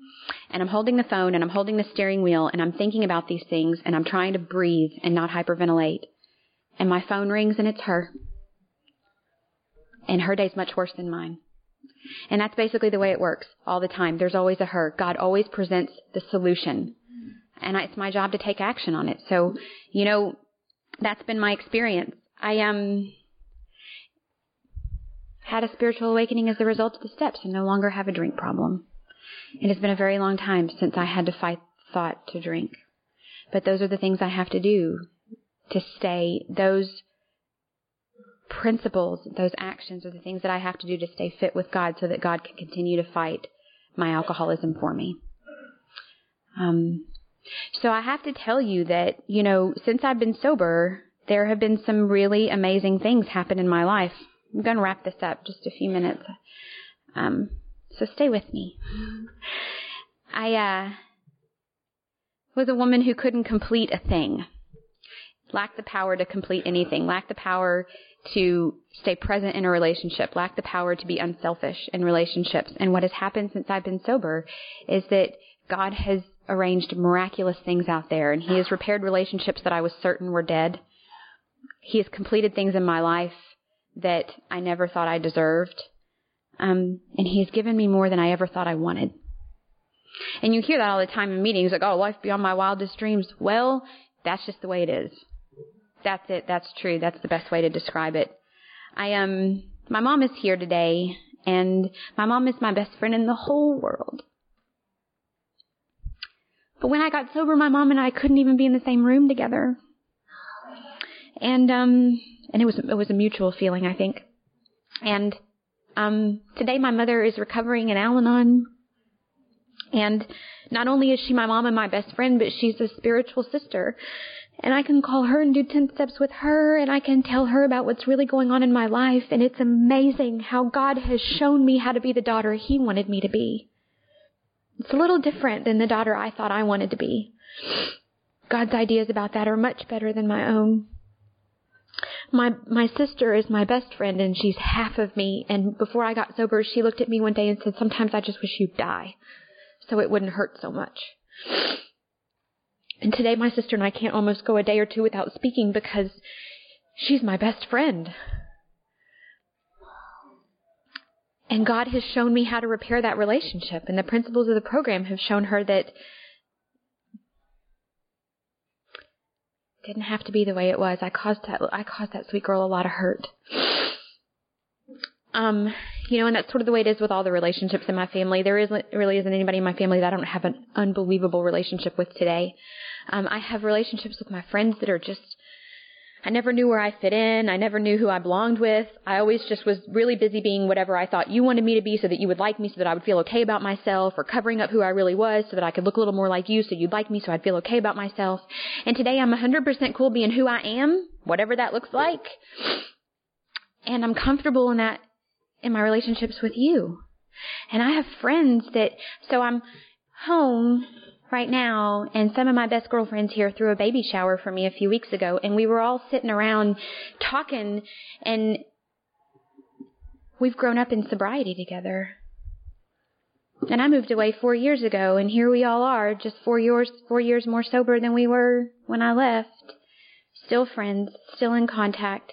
And I'm holding the phone and I'm holding the steering wheel and I'm thinking about these things and I'm trying to breathe and not hyperventilate. And my phone rings and it's her. And her day's much worse than mine. And that's basically the way it works all the time. There's always a her. God always presents the solution. And it's my job to take action on it. So, you know, that's been my experience. I um had a spiritual awakening as a result of the steps and no longer have a drink problem. It has been a very long time since I had to fight thought to drink. But those are the things I have to do to stay those principles, those actions are the things that I have to do to stay fit with God so that God can continue to fight my alcoholism for me. Um, so I have to tell you that, you know, since I've been sober, there have been some really amazing things happen in my life. I'm going to wrap this up just a few minutes. Um, so stay with me. I uh, was a woman who couldn't complete a thing, lacked the power to complete anything, lacked the power to stay present in a relationship, lacked the power to be unselfish in relationships. And what has happened since I've been sober is that God has arranged miraculous things out there, and He has repaired relationships that I was certain were dead. He has completed things in my life that I never thought I deserved. Um, and He has given me more than I ever thought I wanted. And you hear that all the time in meetings, like, oh, life beyond my wildest dreams. Well, that's just the way it is. That's it. That's true. That's the best way to describe it. I um, my mom is here today, and my mom is my best friend in the whole world. But when I got sober, my mom and I couldn't even be in the same room together. And um and it was it was a mutual feeling, I think. And um today my mother is recovering in Al-Anon. And not only is she my mom and my best friend, but she's a spiritual sister. And I can call her and do 10 steps with her, and I can tell her about what's really going on in my life. And it's amazing how God has shown me how to be the daughter He wanted me to be. It's a little different than the daughter I thought I wanted to be. God's ideas about that are much better than my own. My my sister is my best friend and she's half of me and before I got sober she looked at me one day and said sometimes I just wish you'd die so it wouldn't hurt so much. And today my sister and I can't almost go a day or two without speaking because she's my best friend. and God has shown me how to repair that relationship. And the principles of the program have shown her that didn't have to be the way it was. I caused that I caused that sweet girl a lot of hurt. Um, you know, and that's sort of the way it is with all the relationships in my family. There isn't really isn't anybody in my family that I don't have an unbelievable relationship with today. Um, I have relationships with my friends that are just I never knew where I fit in. I never knew who I belonged with. I always just was really busy being whatever I thought you wanted me to be so that you would like me so that I would feel okay about myself or covering up who I really was so that I could look a little more like you so you'd like me so I'd feel okay about myself. And today I'm 100% cool being who I am, whatever that looks like. And I'm comfortable in that in my relationships with you. And I have friends that, so I'm home right now, and some of my best girlfriends here threw a baby shower for me a few weeks ago, and we were all sitting around talking, and we've grown up in sobriety together. And I moved away four years ago, and here we all are, just four years, four years more sober than we were when I left. Still friends, still in contact.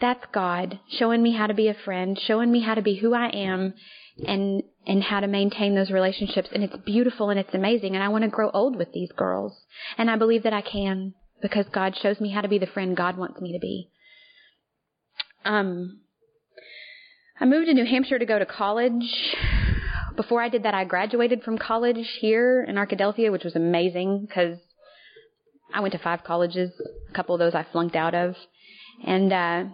That's God showing me how to be a friend, showing me how to be who I am, and and how to maintain those relationships and it's beautiful and it's amazing and I want to grow old with these girls and I believe that I can because God shows me how to be the friend God wants me to be. Um I moved to New Hampshire to go to college. Before I did that I graduated from college here in Arkadelphia which was amazing cuz I went to five colleges. A couple of those I flunked out of. And uh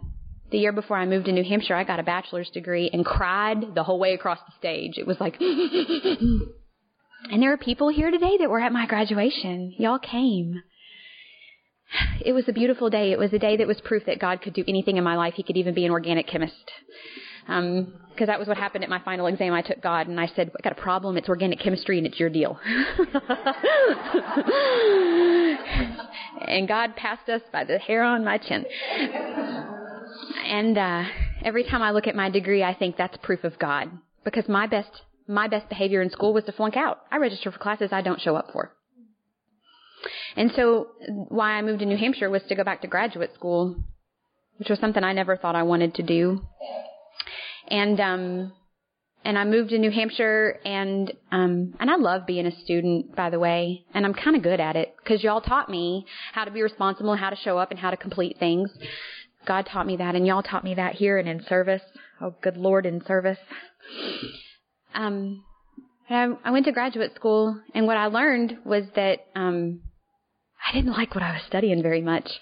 the year before I moved to New Hampshire, I got a bachelor's degree and cried the whole way across the stage. It was like, and there are people here today that were at my graduation. Y'all came. It was a beautiful day. It was a day that was proof that God could do anything in my life. He could even be an organic chemist. Um, because that was what happened at my final exam. I took God and I said, I got a problem. It's organic chemistry and it's your deal. and God passed us by the hair on my chin. And uh, every time I look at my degree, I think that's proof of God because my best my best behavior in school was to flunk out. I register for classes I don't show up for. And so why I moved to New Hampshire was to go back to graduate school, which was something I never thought I wanted to do. And um and I moved to New Hampshire and um and I love being a student by the way and I'm kind of good at it cuz y'all taught me how to be responsible, how to show up and how to complete things. God taught me that, and y'all taught me that here and in service. Oh, good Lord, in service. Um, I, I went to graduate school, and what I learned was that um, I didn't like what I was studying very much.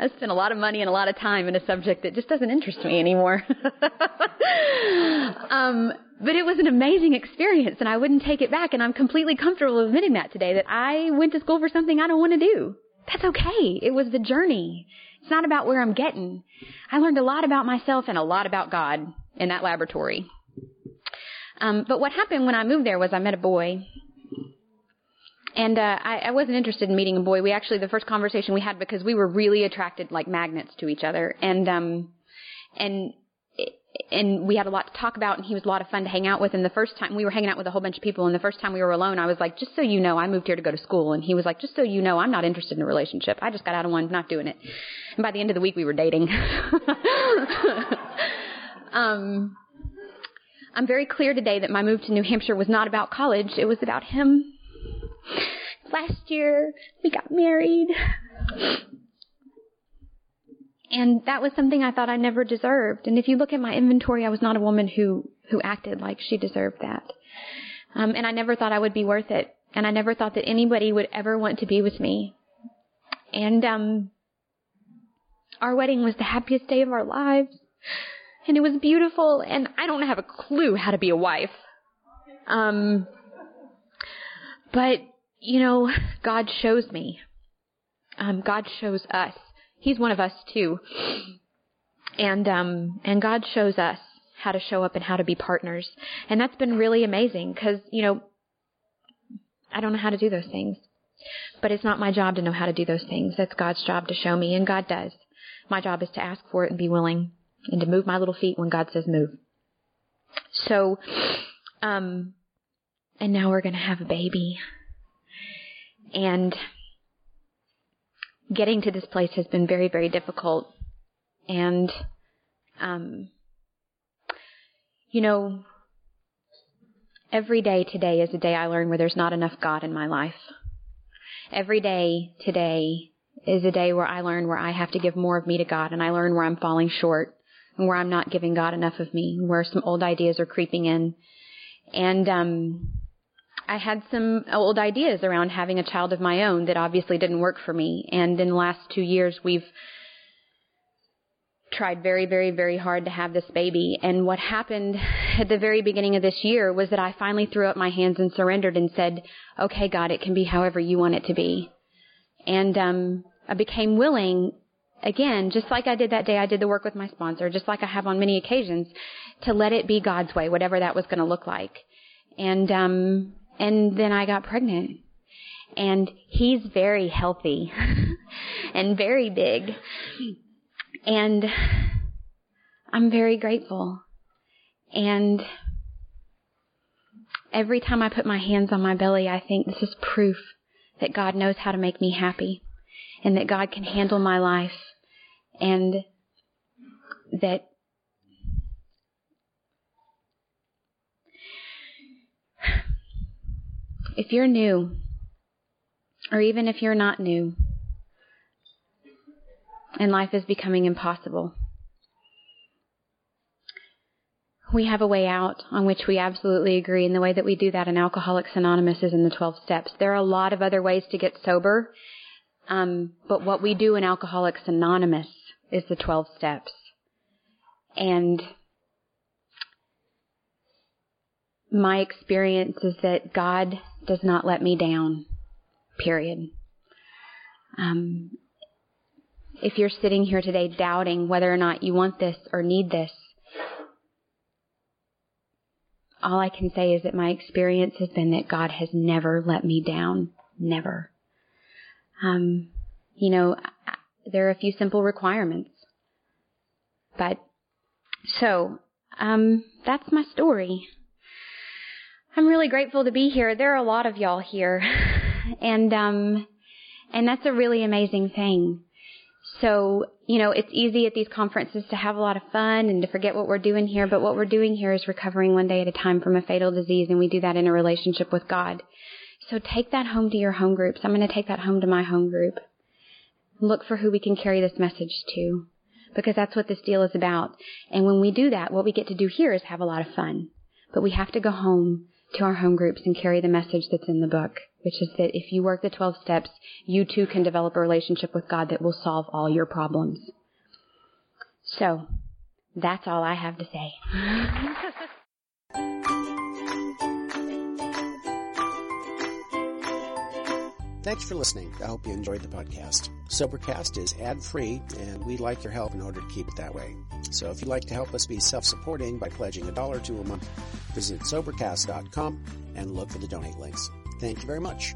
I spent a lot of money and a lot of time in a subject that just doesn't interest me anymore. um, but it was an amazing experience, and I wouldn't take it back. And I'm completely comfortable admitting that today that I went to school for something I don't want to do. That's okay. It was the journey. It's not about where I'm getting. I learned a lot about myself and a lot about God in that laboratory. Um, but what happened when I moved there was I met a boy. And uh, I, I wasn't interested in meeting a boy. We actually the first conversation we had because we were really attracted like magnets to each other, and um, and and we had a lot to talk about and he was a lot of fun to hang out with. And the first time we were hanging out with a whole bunch of people and the first time we were alone I was like just so you know I moved here to go to school. And he was like just so you know I'm not interested in a relationship. I just got out of one not doing it. And by the end of the week we were dating. Um I'm very clear today that my move to New Hampshire was not about college. It was about him. Last year we got married and that was something I thought I never deserved. And if you look at my inventory, I was not a woman who, who acted like she deserved that. Um, and I never thought I would be worth it. And I never thought that anybody would ever want to be with me. And, um, our wedding was the happiest day of our lives. And it was beautiful. And I don't have a clue how to be a wife. Um, but, you know, God shows me. Um, God shows us He's one of us too. And um and God shows us how to show up and how to be partners. And that's been really amazing cuz you know I don't know how to do those things. But it's not my job to know how to do those things. That's God's job to show me and God does. My job is to ask for it and be willing and to move my little feet when God says move. So um and now we're going to have a baby. And getting to this place has been very, very difficult. And um, you know, every day today is a day I learn where there's not enough God in my life. Every day today is a day where I learn where I have to give more of me to God and I learn where I'm falling short and where I'm not giving God enough of me, where some old ideas are creeping in. And um I had some old ideas around having a child of my own that obviously didn't work for me. And in the last two years, we've tried very, very, very hard to have this baby. And what happened at the very beginning of this year was that I finally threw up my hands and surrendered and said, okay, God, it can be however you want it to be. And, um, I became willing again, just like I did that day I did the work with my sponsor, just like I have on many occasions, to let it be God's way, whatever that was going to look like. And, um, and then I got pregnant. And he's very healthy and very big. And I'm very grateful. And every time I put my hands on my belly, I think this is proof that God knows how to make me happy and that God can handle my life and that if you're new, or even if you're not new, and life is becoming impossible, we have a way out on which we absolutely agree. And the way that we do that in Alcoholics Anonymous is in the 12 steps. There are a lot of other ways to get sober, um, but what we do in Alcoholics Anonymous is the 12 steps. And my experience is that God does not let me down, period. Um, if you're sitting here today doubting whether or not you want this or need this, all I can say is that my experience has been that God has never let me down. Never. Um, you know, there are a few simple requirements. But, so, um, that's my story. I'm really grateful to be here. There are a lot of y'all here. and, um, and that's a really amazing thing. So, you know, it's easy at these conferences to have a lot of fun and to forget what we're doing here, but what we're doing here is recovering one day at a time from a fatal disease, and we do that in a relationship with God. So take that home to your home groups. I'm going to take that home to my home group. Look for who we can carry this message to, because that's what this deal is about. And when we do that, what we get to do here is have a lot of fun. But we have to go home to our home groups and carry the message that's in the book, which is that if you work the 12 steps, you too can develop a relationship with God that will solve all your problems. So, that's all I have to say. Thanks for listening. I hope you enjoyed the podcast. Sobercast is ad free, and we'd like your help in order to keep it that way. So if you'd like to help us be self supporting by pledging a dollar to a month, visit Sobercast.com and look for the donate links. Thank you very much.